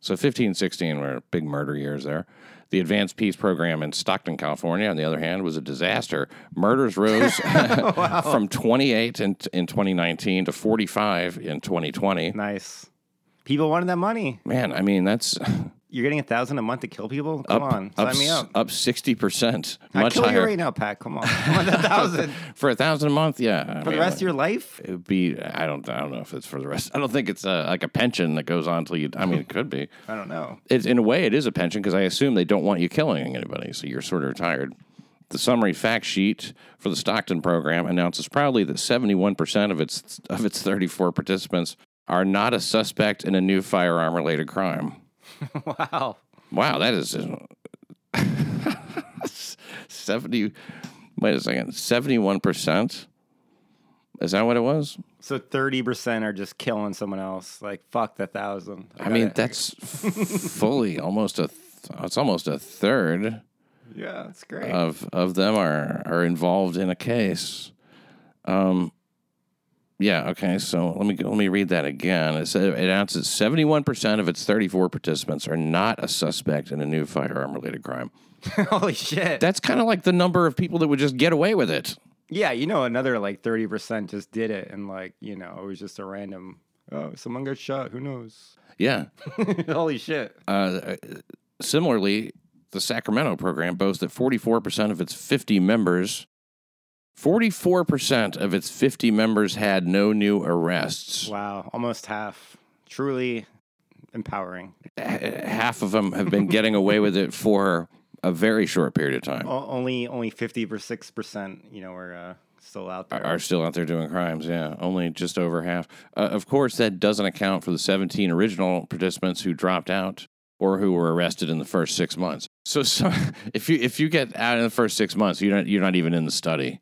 So 15 and 16 were big murder years there. The Advanced Peace Program in Stockton, California, on the other hand, was a disaster. Murders rose [LAUGHS] [LAUGHS] from 28 in, in 2019 to 45 in 2020. Nice. People wanted that money. Man, I mean, that's You're getting a thousand a month to kill people? Come up, on, sign me up. up 60%. I'd Much kill you right now, Pat. Come on. [LAUGHS] I want a thousand [LAUGHS] For a thousand a month, yeah. for the rest of your life. it would be I don't I don't know if it's for the rest. I don't think it's uh like a pension that goes on until you. I mean, it could be. [LAUGHS] I don't know. It's in a way it is a pension because I assume they don't want you killing anybody, so you're sort of retired. The summary fact sheet for the Stockton program announces proudly that 71% of its of its 34 participants are not a suspect in a new firearm related crime. [LAUGHS] Wow. Wow, that is uh, [LAUGHS] 70 Wait a second. 71%? Is that what it was? So thirty percent are just killing someone else. Like fuck the thousand. I mean, gotta- that's [LAUGHS] fully almost a. Th- it's almost a third yeah, that's great. of of them are are involved in a case. Um. Yeah. Okay. So let me let me read that again. It said it announces seventy one percent of its thirty four participants are not a suspect in a new firearm related crime. [LAUGHS] Holy shit. That's kind of like the number of people that would just get away with it. yeah, you know, another like thirty percent just did it, and like you know, it was just a random Oh, someone got shot. Who knows? Yeah. [LAUGHS] Holy shit. Uh, similarly, the Sacramento program boasts that 44% of its 50 members, 44% of its 50 members had no new arrests. Wow. Almost half. Truly empowering. Half of them have been getting away with it for a very short period of time. O- only only 50 or 6%, you know, are uh, still out there. are still out there doing crimes. Yeah, only just over half. Uh, of course, that doesn't account for the 17 original participants who dropped out or who were arrested in the first six months. So, so [LAUGHS] if you if you get out in the first six months, you're not you're not even in the study.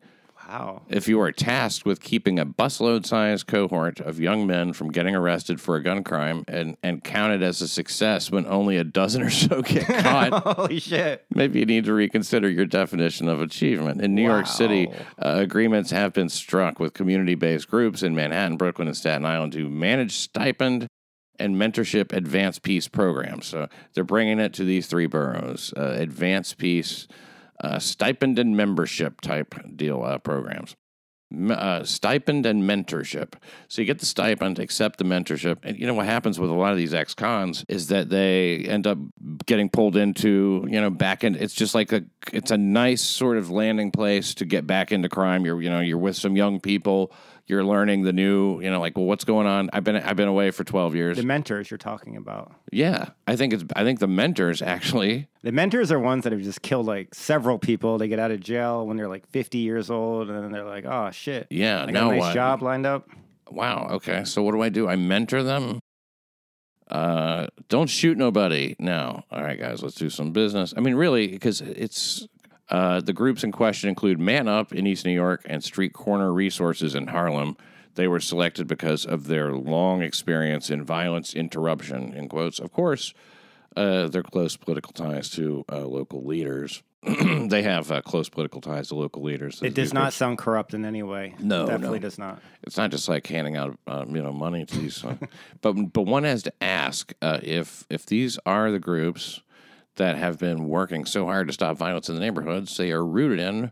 Wow. If you are tasked with keeping a busload sized cohort of young men from getting arrested for a gun crime and, and counted as a success when only a dozen or so get [LAUGHS] caught, Holy shit. maybe you need to reconsider your definition of achievement. In New York City, uh, agreements have been struck with community based groups in Manhattan, Brooklyn, and Staten Island to manage stipend and mentorship advanced peace programs. So they're bringing it to these three boroughs uh, advanced peace, uh, stipend and membership type deal uh, programs. Uh, stipend and mentorship. So you get the stipend, accept the mentorship, and you know what happens with a lot of these ex-cons is that they end up getting pulled into you know back in. It's just like a it's a nice sort of landing place to get back into crime. You're you know you're with some young people. You're learning the new you know like well what's going on. I've been I've been away for twelve years. The mentors you're talking about. yeah, I think it's I think the mentors actually The mentors are ones that have just killed like several people. They get out of jail when they're like 50 years old, and then they're like, "Oh shit, yeah I got now a nice what? job lined up." Wow. Okay. So what do I do? I mentor them. Uh, don't shoot nobody. No. All right, guys. Let's do some business. I mean, really, because it's uh, the groups in question include Man Up in East New York and Street Corner Resources in Harlem. They were selected because of their long experience in violence interruption. In quotes, of course, uh, their close political ties to uh, local leaders. [CLEARS THROAT] they have uh, close political ties to local leaders. It does not sound corrupt in any way. No, definitely no. does not. It's not just like handing out, um, you know, money to these, uh, [LAUGHS] but but one has to ask uh, if if these are the groups that have been working so hard to stop violence in the neighborhoods they are rooted in.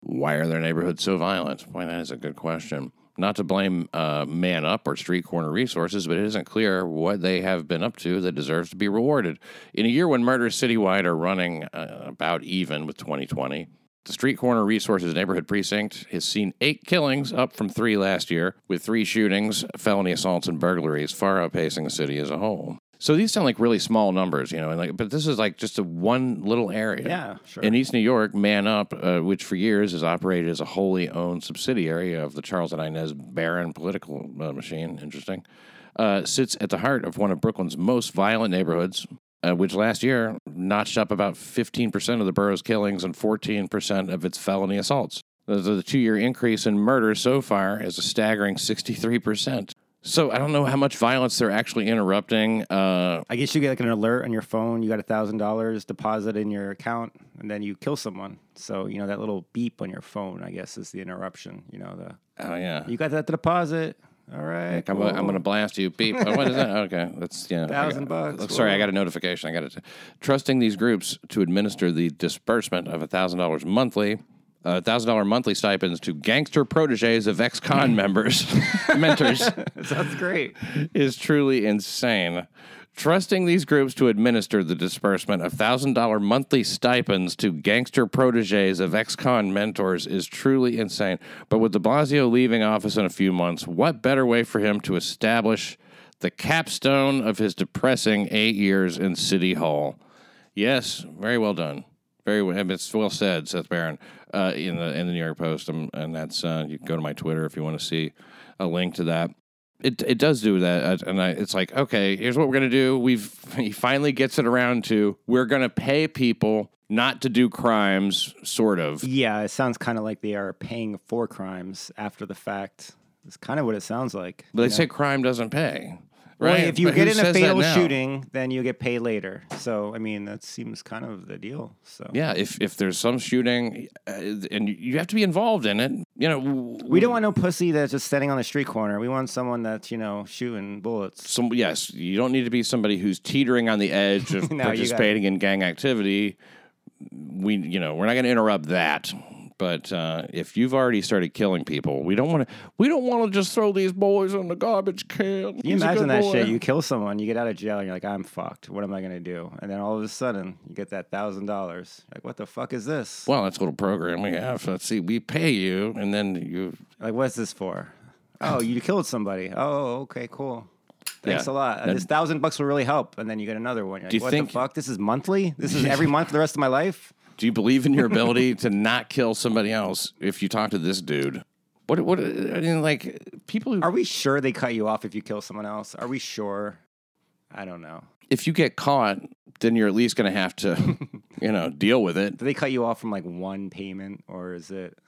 Why are their neighborhoods so violent? Boy, that is a good question. Not to blame uh, Man Up or Street Corner Resources, but it isn't clear what they have been up to that deserves to be rewarded. In a year when murders citywide are running uh, about even with 2020, the Street Corner Resources Neighborhood Precinct has seen eight killings, up from three last year, with three shootings, felony assaults, and burglaries, far outpacing the city as a whole. So these sound like really small numbers, you know, and like, but this is like just a one little area. Yeah, sure. In East New York, Man Up, uh, which for years has operated as a wholly owned subsidiary of the Charles and Inez Barron political uh, machine, interesting, uh, sits at the heart of one of Brooklyn's most violent neighborhoods, uh, which last year notched up about 15% of the borough's killings and 14% of its felony assaults. The, the two year increase in murder so far is a staggering 63%. So I don't know how much violence they're actually interrupting. Uh, I guess you get like an alert on your phone. You got a thousand dollars deposit in your account, and then you kill someone. So you know that little beep on your phone. I guess is the interruption. You know the oh, yeah. you got that deposit. All right, I'm, gonna- I'm going to blast you. Beep. Oh, what is that? [LAUGHS] Okay, that's yeah. I Thousand got- bucks. Sorry, I got a notification. I got it. Trusting these groups to administer the disbursement of thousand dollars monthly, Uh, thousand dollar monthly stipends to gangster proteges of ex-con [LAUGHS] members, [LAUGHS] mentors, [LAUGHS] Sounds great. is truly insane. Trusting these groups to administer the disbursement of $1,000 monthly stipends to gangster proteges of ex con mentors is truly insane. But with de Blasio leaving office in a few months, what better way for him to establish the capstone of his depressing eight years in City Hall? Yes, very well done. Very well, it's well said, Seth Barron, uh, in the in the New York Post, um, and that's uh, you can go to my Twitter if you want to see a link to that. It it does do that, uh, and I, it's like okay, here's what we're gonna do. We've he finally gets it around to we're gonna pay people not to do crimes, sort of. Yeah, it sounds kind of like they are paying for crimes after the fact. It's kind of what it sounds like. But they know? say crime doesn't pay, Well, right? if you But get in a fatal shooting, then you get paid later. So I mean, that seems kind of the deal. So Yeah, if if there's some shooting, uh, and you- have to be involved in it, you know, we don't want no pussy that's just standing on the street corner. We want someone that's you know shooting bullets. some yes, you don't need to be somebody who's teetering on the edge of [LAUGHS] No, participating in gang activity. We, you know, we're not going to interrupt that. But uh, if you've already started killing people, we don't want to. We don't want to just throw these boys in the garbage can. You imagine that shit? You kill someone, you get out of jail, and you're like, I'm fucked. What am I gonna do? And then all of a sudden, you get that thousand dollars. Like, what the fuck is this? Well, that's a little program we have. Let's see. We pay you, and then you. Like, what's this for? Oh, you killed somebody. Oh, okay, cool. Thanks Yeah. a lot. This thousand bucks will really help. And then you get another one. You're Do like, you what think- the fuck? This is monthly? This is [LAUGHS] every month for the rest of my life? Do you believe in your [LAUGHS] ability to not kill somebody else if you talk to this dude? What? What? I mean, like people who Are we sure they cut you off if you kill someone else? Are we sure? I don't know. if you get caught, then you're at least going to have to, [LAUGHS] you know, deal with it. Do they cut you off from like one payment or is it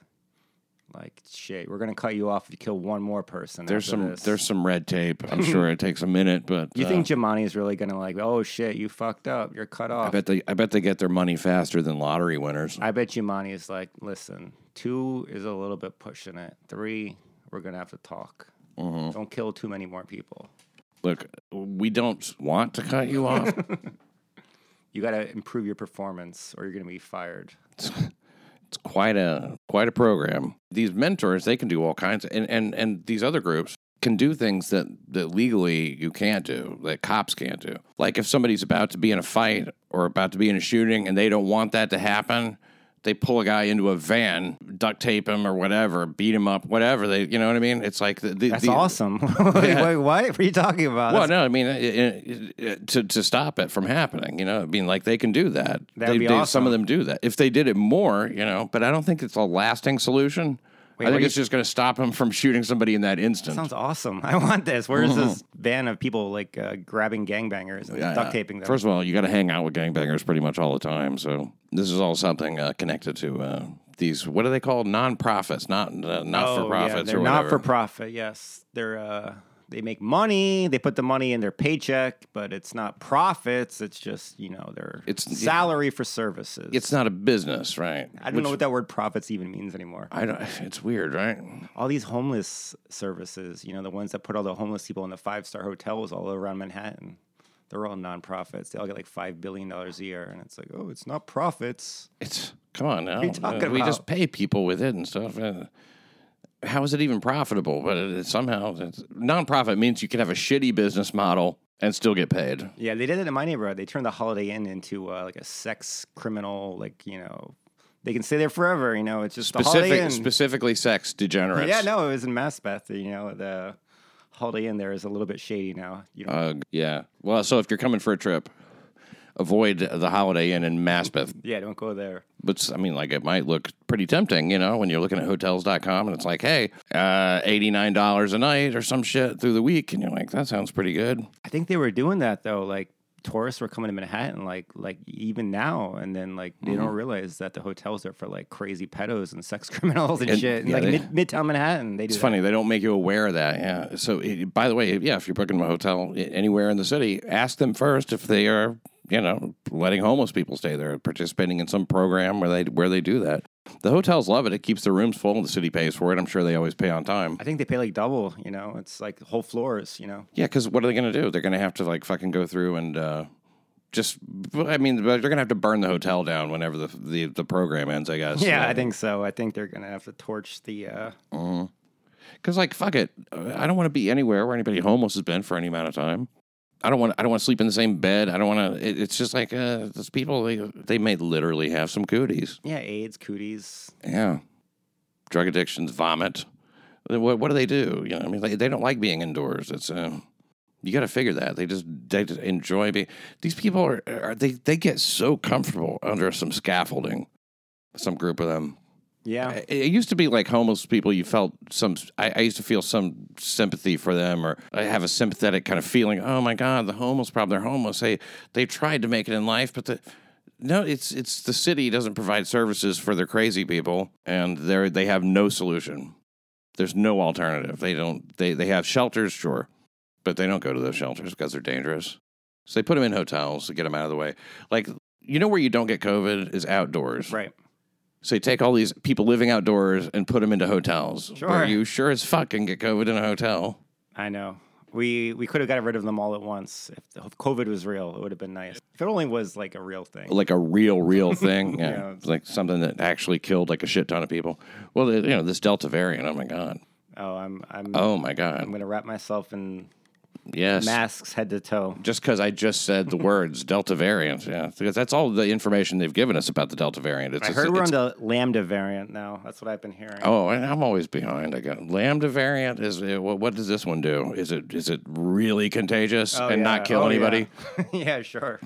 like shit? We're gonna cut you off if you kill one more person. There's some this. there's some red tape. I'm sure it takes a minute, but You uh, think Jumaane is really gonna like? Oh shit, you fucked up. You're cut off. I bet they I bet they get their money faster than lottery winners. I bet Jumaane is like, listen, two is a little bit pushing it. Three, we're gonna have to talk. Mm-hmm. Don't kill too many more people. Look, we don't want to cut you off. [LAUGHS] You got to improve your performance, or you're gonna be fired. [LAUGHS] it's quite a quite a program. These mentors, they can do all kinds of, and and and these other groups can do things that that legally you can't do, that cops can't do. Like if somebody's about to be in a fight or about to be in a shooting and they don't want that to happen, they pull a guy into a van, duct tape him or whatever, beat him up, whatever. They, you know what I mean? It's like the, the, That's the- awesome. [LAUGHS] [LAUGHS] wait, wait, what? Are you talking about? Well, That's- no, I mean it, it, it- to to stop it from happening. You know, I mean, like they can do that. That'd They- be they- Some of them do that. If they did it more, you know, but I don't think it's a lasting solution. Wait, I think it's you- just going to stop them from shooting somebody in that instant. Sounds awesome. [LAUGHS] I want this. Where's Mm-hmm. this ban of people like uh, grabbing gangbangers and Yeah, duct taping them? First of all, you got to hang out with gangbangers pretty much all the time. So this is all something uh, connected to uh, these. What are they called? Non-profits, not uh, not for Oh, yeah, profits or Not for profit. Yes, they're uh, they make money. They put the money in their paycheck, but it's not profits. It's just you know their It's- salary for services. It's not a business, right? I don't know what that word profits even means anymore. I don't. [LAUGHS] It's weird, right? All these homeless services, you know, the ones that put all the homeless people in the five star hotels all around Manhattan. They're all nonprofits. They all get like five billion dollars a year, and it's like, oh, it's not profits. It's come on now. are you talking we just pay people with it and stuff. How is it even profitable? But it, it somehow it's, nonprofit means you can have a shitty business model and still get paid. Yeah, they did it in my neighborhood. They turned the Holiday Inn into uh, like a sex criminal, like you know, they can stay there forever. You know, it's just the Holiday Specific, specifically sex degenerates. Yeah, no, it was in Maspeth. You know, the Holiday Inn there is a little bit shady now. You know, Uh, yeah. Well, so if you're coming for a trip, avoid the Holiday Inn in Maspeth. yeah, don't go there. But I mean, like it might look pretty tempting, you know, when you're looking at hotels.com and it's like, hey, uh, $89 a night or some shit through the week. And you're like, that sounds pretty good. I think they were doing that though. Like tourists were coming to Manhattan, like like even now, and then like they Mm-hmm. don't realize that the hotels are for like crazy pedos and sex [LAUGHS] criminals and And- shit. And yeah, like they- mid- Midtown Manhattan, they do. It's funny they don't make you aware of that. Yeah. So it, by the way, yeah, if you're booking a hotel anywhere in the city, ask them first if they are, you know, letting homeless people stay there, participating in some program where they where they do that. The hotels love it. It keeps the rooms full. The city pays for it. I'm sure they always pay on time. I think they pay like double. You know, it's like whole floors. You know. Yeah, because what are they going to do? They're going to have to like fucking go through and uh, just. I mean, they're going to have to burn the hotel down whenever the the, the program ends. I guess. Yeah, I think so. I think they're gonna have to torch the. uh Because like fuck it, I don't want to be anywhere where anybody homeless has been for any amount of time. I don't want. I don't want to sleep in the same bed. I don't want to. It, it's just like uh, those people. They they may literally have some cooties. Yeah, AIDS, cooties. Yeah, drug addictions, vomit. What what do they do? You know, I mean, they, they don't like being indoors. It's uh, you got to figure that they just they just enjoy being. These people are, are they they get so comfortable under some scaffolding. Some group of them. Yeah. It it used to be like homeless people. You felt some. I, I used to feel some sympathy for them, or I have a sympathetic kind of feeling. Oh my God, the homeless problem. They're homeless. They they tried to make it in life, but the no, it's it's the city doesn't provide services for their crazy people, and they they have no solution. There's no alternative. They don't. They they have shelters, sure, but they don't go to those shelters because they're dangerous. So they put them in hotels to get them out of the way. Like you know where you don't get COVID is outdoors. Right. So you take all these people living outdoors and put them into hotels Sure. where you sure as fuck can get COVID in a hotel. I know. We we could have got rid of them all at once. If the- if COVID was real, it would have been nice. If it only was like a real thing. like a real, real thing. [LAUGHS] Yeah, Yeah. like something that actually killed like a shit ton of people. Well, the- you know, this Delta variant. Oh my god. Oh, I'm I'm Oh my God. I'm gonna wrap myself in Yes. masks head to toe. Just because I just said the [LAUGHS] words Delta variant, yeah, because that's all the information they've given us about the Delta variant. It's, I it's- heard we're on the Lambda variant now. That's what I've been hearing. Oh, and I'm always behind. I got Lambda variant. Is uh, what, what does this one do? Is it is it really contagious Oh, and not kill Oh, anybody? Yeah, [LAUGHS] yeah sure.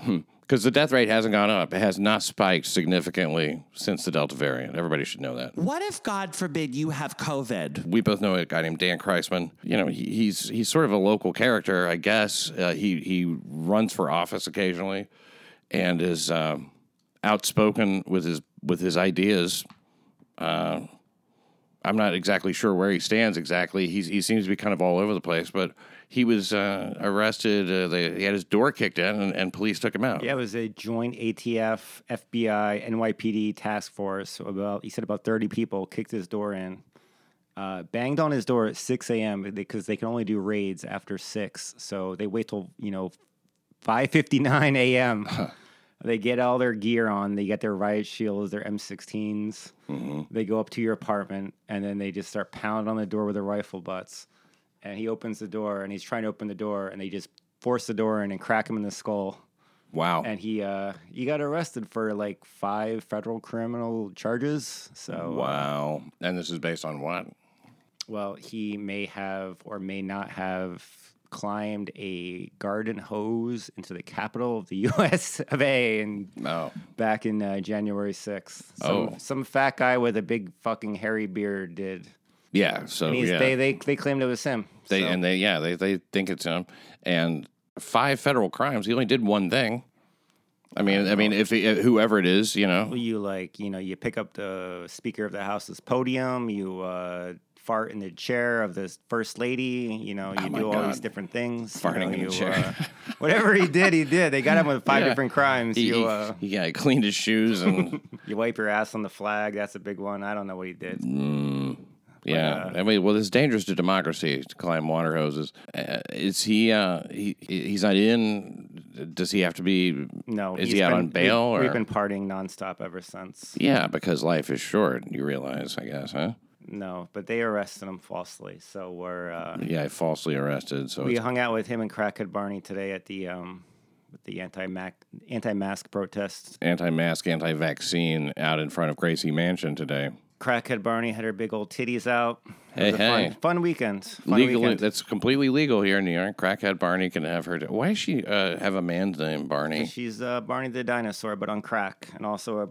Because the death rate hasn't gone up. It has not spiked significantly since the Delta variant. Everybody should know that. What if, God forbid, you have COVID? we both know a guy named Dan Kreisman. You know, he, he's he's sort of a local character, I guess. Uh, he he runs for office occasionally, and is um, outspoken with his with his ideas. Uh, I'm not exactly sure where he stands exactly. He's, he seems to be kind of all over the place, but he was uh, arrested. Uh, they, he had his door kicked in, and, and police took him out. Yeah, it was a joint ATF, FBI, NYPD task force. So about he said about thirty people kicked his door in, uh, banged on his door at six a.m. because they can only do raids after six. So they wait till you know five fifty nine a.m. [LAUGHS] They get all their gear on. They get their riot shields, their M16s. They go up to your apartment, and then they just start pounding on the door with their rifle butts. And he opens the door, and he's trying to open the door, and they just force the door in and crack him in the skull Wow. and he uh he got arrested for like five federal criminal charges. So uh, wow. And this is based on what? well, he may have or may not have climbed a garden hose into the capital of the [LAUGHS] U.S. of A. and Oh. back in uh, January sixth. Some, Oh. some fat guy with a big fucking hairy beard did. Yeah. So And he's, yeah. they, they they claimed it was him. They So- and they yeah they they think it's him and five federal crimes. He only did one thing. I mean, I mean, if he, whoever it is, you know, you like you know you pick up the speaker of the house's podium you uh fart in the chair of the first lady you know you Oh do all these different things you Farting know, in the chair. uh, whatever he did he did they got him with five [LAUGHS] Yeah. different crimes he, you he- uh yeah, he cleaned his shoes and [LAUGHS] you wipe your ass on the flag that's a big one i don't know what he did yeah. uh, I mean, well, it's dangerous to democracy to climb water hoses. Uh, is he? Uh, he he's not in. Does he have to be? no Is he out been- on bail? we, or? we've been partying nonstop ever since yeah, because life is short. You realize, I guess, huh? no but they arrested him falsely so we're uh Yeah, falsely arrested. So we hung out with him and crackhead barney today at the um with the anti-mac anti-mask protests anti-mask, anti-vaccine out in front of Gracie Mansion today. Crackhead Barney had her big old titties out. It Hey, was a fun, hey. fun weekend. Fun Legal, weekend. that's completely legal here in New York. Crackhead Barney can have her. Why does she uh, have a man's name, Barney? She's uh, Barney the dinosaur, but on crack, and also a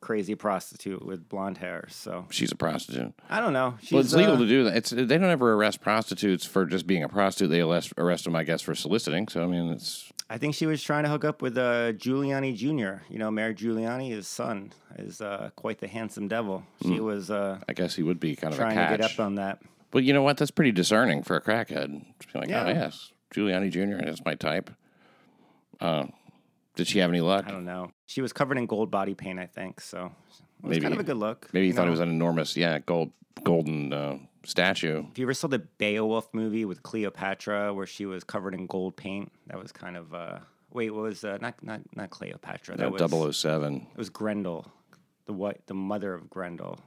crazy prostitute with blonde hair. So She's a prostitute. I don't know. She's, Well, it's legal uh, to do that. It's they don't ever arrest prostitutes for just being a prostitute. They arrest, arrest them, I guess, for soliciting. So I mean, it's I think she was trying to hook up with uh, Giuliani Jr. You know, Mayor Giuliani, his son, is uh, quite the handsome devil. She Hmm. was uh, I guess he would be kind of trying a to get up on that. but you know what? That's pretty discerning for a crackhead. Just be like, Yeah. oh yes, Giuliani Jr. That's my type. Uh, did she have any luck? I don't know. She was covered in gold body paint, I think. So it was Maybe- kind of a good look. Maybe he you thought it was an enormous, yeah, gold, golden uh, statue. If you ever saw the Beowulf movie with Cleopatra, where she was covered in gold paint, that was kind of uh, wait, what was uh, not not not Cleopatra? That That was 007. it was Grendel, the what the mother of Grendel.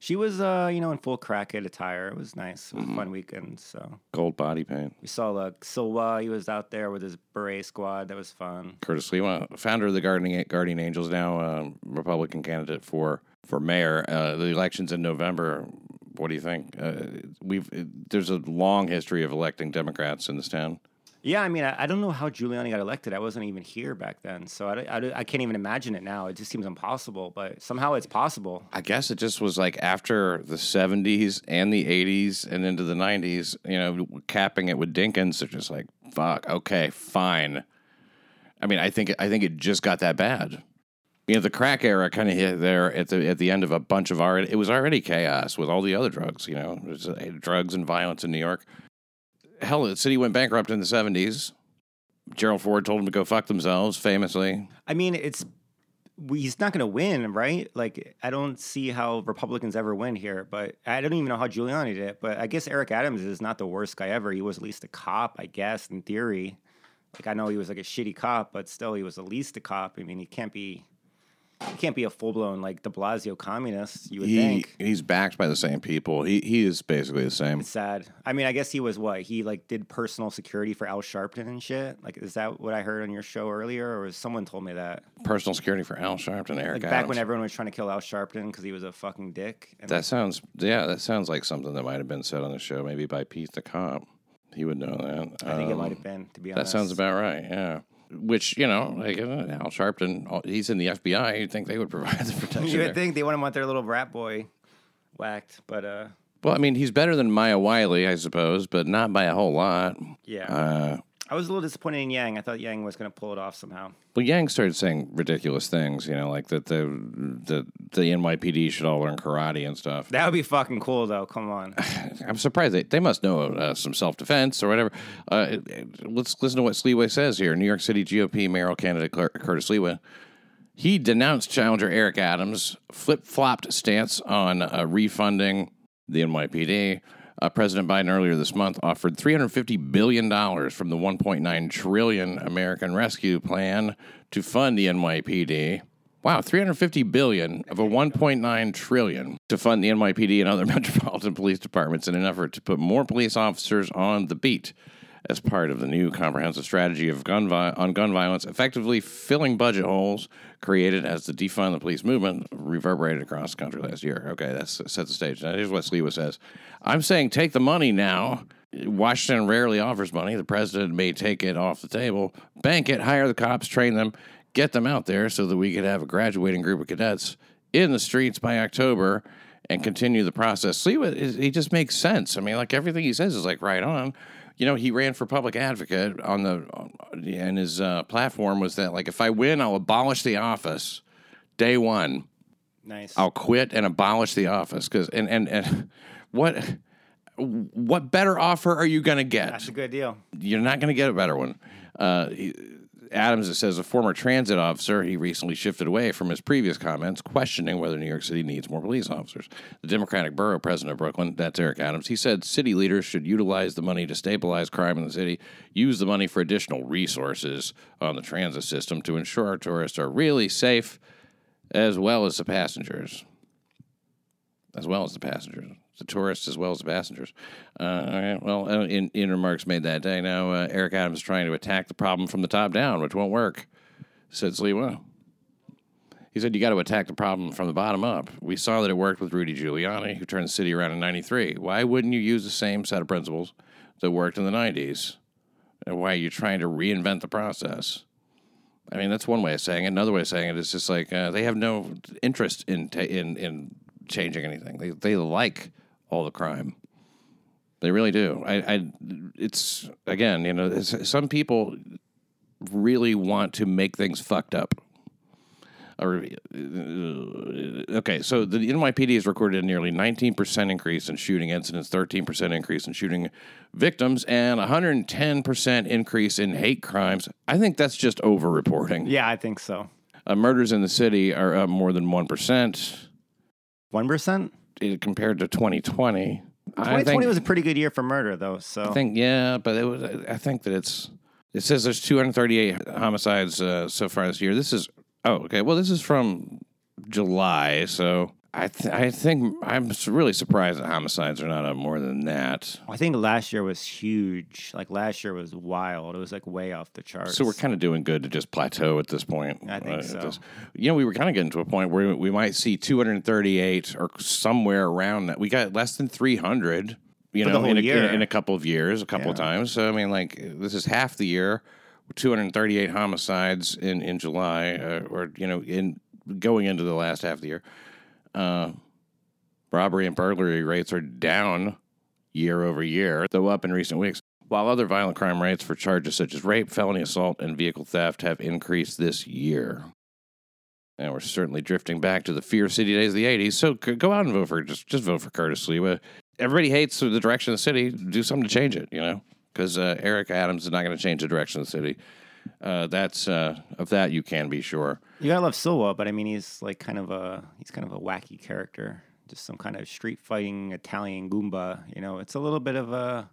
She was uh, you know in full crackhead attire. It was nice. It was Mm-hmm. fun weekend. So Gold body paint. we saw like Sliwa. He was out there with his beret squad. That was fun. Curtis Sliwa, founder of the Guardian, Guardian Angels, now um, Republican candidate for for mayor. Uh, the elections in November. What do you think? Uh, we've there's a long history of electing Democrats in this town. Yeah, I mean, I, I don't know how Giuliani got elected. I wasn't even here back then, so I, I, I can't even imagine it now. It just seems impossible, but somehow it's possible. I guess it just was like after the 70s and the 80s and into the 90s, you know, capping it with Dinkins. They're just like, fuck, okay, fine. I mean, I think I think it just got that bad. You know, the crack era kind of hit there at the at the end of a bunch of already. It was already chaos with all the other drugs. You know, was, uh, drugs and violence in New York. Hell, the city went bankrupt in the 70s. Gerald Ford told them to go fuck themselves, famously. I mean, it's he's not going to win, right? Like, I don't see how Republicans ever win here, but I don't even know how Giuliani did it. But I guess Eric Adams is not the worst guy ever. He was at least a cop, I guess, in theory. Like, I know he was like a shitty cop, but still, he was at least a cop. I mean, he can't be. He can't be a full blown like De Blasio communist. You would He think. he's backed by the same people. He he is basically the same. It's sad. I mean, I guess he was what he like did personal security for Al Sharpton and shit. Like, is that what I heard on your show earlier, or was someone told me that? Personal security for Al Sharpton, Eric Like Adams. back when everyone was trying to kill Al Sharpton because he was a fucking dick. And That sounds yeah, that sounds like something that might have been said on the show, maybe by Pete the cop. He would know that. I think it Um, might have been, to be honest, That sounds about right. Yeah. Which you know, like uh, Al Sharpton, uh, he's in the FBI. You'd think they would [LAUGHS] provide the protection. You there. would think they wouldn't want their little rat boy whacked, but uh, Well, I mean, he's better than Maya Wiley, I suppose, but not by a whole lot. yeah. Uh, I was a little disappointed in Yang. I thought Yang was going to pull it off somehow. well, Yang started saying ridiculous things, you know, like that the the the NYPD should all learn karate and stuff. That would be fucking cool, though. Come on. [SIGHS] I'm surprised they, they must know uh, some self defense or whatever. Uh, let's listen to what Sliwa says here. New York City GOP mayoral candidate Cur- Curtis Sliwa. He denounced challenger Eric Adams' flip flopped stance on uh, refunding the NYPD. Uh, President Biden earlier this month offered $350 billion from the 1.9 trillion American Rescue Plan to fund the NYPD. Wow, 350 billion of a 1.9 trillion to fund the NYPD and other [LAUGHS] metropolitan police departments in an effort to put more police officers on the beat as part of the new comprehensive strategy of gun vi- on gun violence, effectively filling budget holes created as the defund the police movement reverberated across the country last year. Okay, that's sets the stage. Now here's what Sliwa says: I'm saying take the money now. Washington rarely offers money. The president may take it off the table, bank it, hire the cops, train them, get them out there so that we could have a graduating group of cadets in the streets by October and continue the process. See what he just makes sense. I mean, like everything he says is like right on. You know, he ran for public advocate on the and his uh, platform was that like if I win, I'll abolish the office day one. Nice. I'll quit and abolish the office because and and and what what better offer are you going to get? That's a good deal. You're not going to get a better one. Uh, Adams, it says, a former transit officer, he recently shifted away from his previous comments, questioning whether New York City needs more police officers. The Democratic borough president of Brooklyn, that's Eric Adams, he said city leaders should utilize the money to stabilize crime in the city, use the money for additional resources on the transit system to ensure our tourists are really safe, as well as the passengers as well as the passengers, the tourists as well as the passengers. Uh, all right. Well, uh, in, in remarks made that day, now uh, Eric Adams is trying to attack the problem from the top down, which won't work, said Sliwa. He said, You got to attack the problem from the bottom up. We saw that it worked with Rudy Giuliani, who turned the city around in 93. Why wouldn't you use the same set of principles that worked in the 90s? And why are you trying to reinvent the process? I mean, that's one way of saying it. Another way of saying it is just like uh, they have no interest in ta- in in changing anything. They they like all the crime. They really do. I, I it's again, you know, some people really want to make things fucked up. Or, uh, okay, so the NYPD has recorded a nearly 19% increase in shooting incidents, 13% increase in shooting victims, and 110% increase in hate crimes. I think that's just over-reporting. Yeah, I think so. Uh, murders in the city are up more than 1% One percent. uh, compared to 2020. I 2020 think, was a pretty good year for murder, though. So I think yeah, but it was, I think that it's it says there's 238 homicides uh, so far this year. This is oh okay. Well, this is from July, so I th- I think I'm really surprised that homicides are not up more than that. I think last year was huge. Like last year was wild. It was like way off the charts. So we're kind of doing good to just plateau at this point. I think at so. this- you know, we were kind of getting to a point where we might see 238 or somewhere around that. We got less than 300. You For know, in, a, year. in a couple of years, a couple of times. So I mean, like this is half the year. 238 homicides in in July, uh, or you know, in going into the last half of the year. Uh, robbery and burglary rates are down year over year, though up in recent weeks. While other violent crime rates for charges such as rape, felony assault, and vehicle theft have increased this year. And we're certainly drifting back to the fear city days of the 80s. So go out and vote for just just vote for Curtis Sliwa. Everybody hates the direction of the city. Do something to change it, you know? Because uh, Eric Adams is not going to change the direction of the city. Uh, that's uh, of that you can be sure. You gotta love Sliwa, but I mean, he's like kind of a he's kind of a wacky character, just some kind of street fighting Italian goomba. You know, it's a little bit of a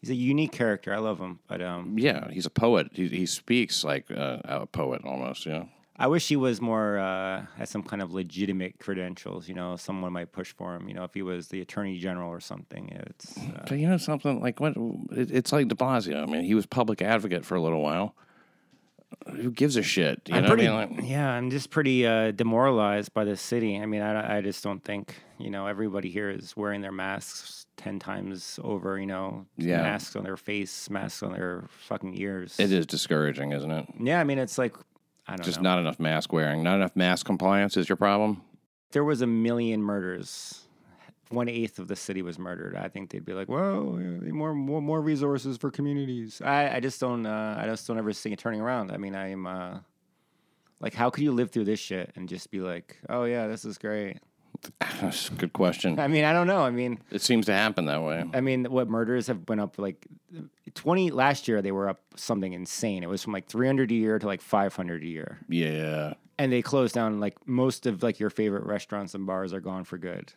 he's a unique character. I love him, but um, Yeah, he's a poet. He, he speaks like uh, a poet almost. You know. I wish he was more uh, had some kind of legitimate credentials. You know, someone might push for him. You know, if he was the attorney general or something. It's uh, you know something like what? It, it's like De Blasio. I mean, he was public advocate for a little while. Who gives a shit? You I'm know, pretty, what I mean? Like, yeah, I'm just pretty uh, demoralized by this city. I mean, I, I just don't think you know everybody here is wearing their masks ten times over. You know, Yeah. masks on their face, masks on their fucking ears. it is discouraging, isn't it? Yeah, I mean, it's like I don't Just know. not enough mask wearing, not enough mask compliance is your problem. There was a million murders. One eighth of the city was murdered. I think they'd be like, "Whoa, more, more, more resources for communities." I, I just don't, uh, I just don't ever see it turning around. I mean, I'm, uh, like, how could you live through this shit and just be like, "Oh yeah, this is great." [LAUGHS] That's a good question. I mean, I don't know. I mean, It seems to happen that way. I mean, what murders have went up like twenty last year? They were up something insane. It was from like three hundred a year to like five hundred a year, Yeah, and they closed down like most of like your favorite restaurants and bars are gone for good.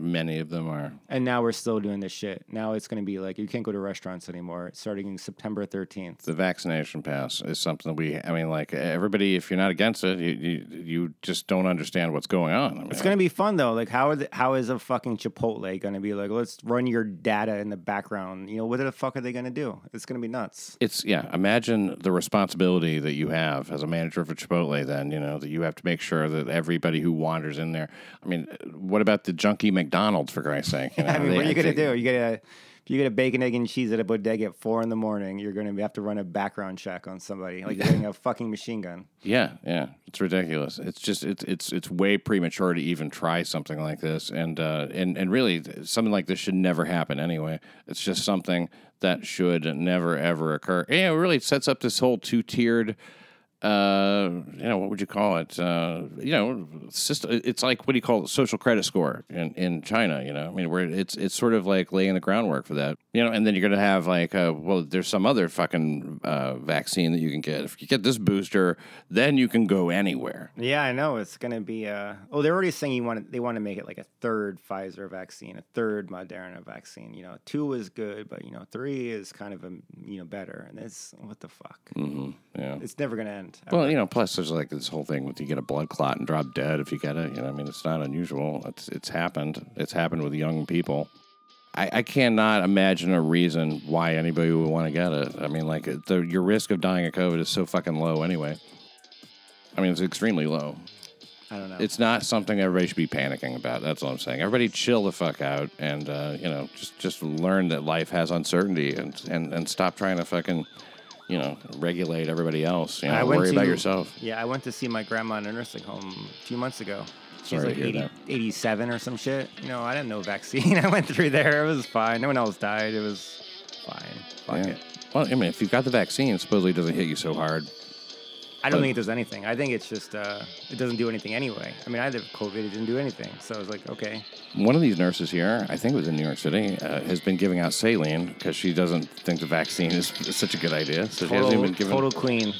Many of them are. And now we're still doing this shit. Now it's going to be like you can't go to restaurants anymore starting September thirteenth. The vaccination pass is something we. I mean, like everybody, if you're not against it, you you, you just don't understand what's going on. I mean, It's going to be fun though. Like how are the, how is a fucking Chipotle going to be like? Let's run your data in the background. You know what the fuck are they going to do? It's going to be nuts. it's yeah. Imagine the responsibility that you have as a manager of a Chipotle. Then you know that you have to make sure that everybody who wanders in there. I mean, what about the junkie McDonald's for Christ's sake? You I mean, they- what are you gonna do? You get a if you get a bacon, egg, and cheese at a bodega at four in the morning, you're gonna have to run a background check on somebody, like you're getting a fucking machine gun. Yeah, yeah, it's ridiculous. It's just it's it's it's way premature to even try something like this, and uh, and and really something like this should never happen anyway. It's just something that should never ever occur. Know, it really sets up this whole two tiered. Uh, you know what would you call it? Uh, you know, system. It's like what do you call it? Social credit score in, in China. You know, I mean, where it's it's sort of like laying the groundwork for that. You know, and then you're gonna have like, uh, well, there's some other fucking uh, vaccine that you can get. If you get this booster, then you can go anywhere. Yeah, I know it's gonna be. Uh, oh, they're already saying you want they want to make it like a third Pfizer vaccine, a third Moderna vaccine. You know, two is good, but you know, three is kind of a you know better. And it's what the fuck? Yeah. It's never gonna end. Well, you know, plus there's like this whole thing with you get a blood clot and drop dead if you get it. You know, I mean, it's not unusual. It's it's happened. It's happened with young people. I, I cannot imagine a reason why anybody would want to get it. I mean, like the, your risk of dying of COVID is so fucking low anyway. I mean, it's extremely low. I don't know. It's not something everybody should be panicking about. That's all I'm saying. Everybody chill the fuck out and uh, you know just just learn that life has uncertainty and and and stop trying to fucking you know regulate everybody else. You know, I went worry about yourself. Yeah, I went to see my grandma in a nursing home a few months ago. She's Sorry to like hear 80 that. 87 or some shit. You know, I didn't know vaccine. [LAUGHS] I went through there. It was fine. No one else died. It was fine. Fuck Yeah. it. Well, I mean, if you've got the vaccine, supposedly it doesn't hit you so hard. I don't But- think it does anything. I think it's just, uh, it doesn't do anything anyway. I mean, I had COVID. It didn't do anything. So I was like, okay. One of these nurses here, I think it was in New York City, uh, has been giving out saline because she doesn't think the vaccine is, such a good idea. So she hasn't Total, even been given. total queen.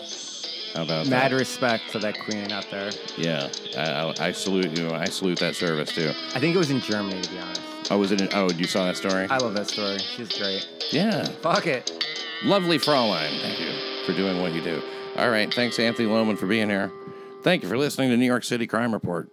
How about Mad that? respect to that queen out there. Yeah, I, I, I salute you. I salute that service too. I think it was in Germany, to be honest. Oh, was it? In, oh, you saw that story? I love that story. She's great. yeah, Fuck it. lovely Fraulein. Thank you for doing what you do. All right, thanks Anthony Loman for being here. Thank you for listening to New York City Crime Report.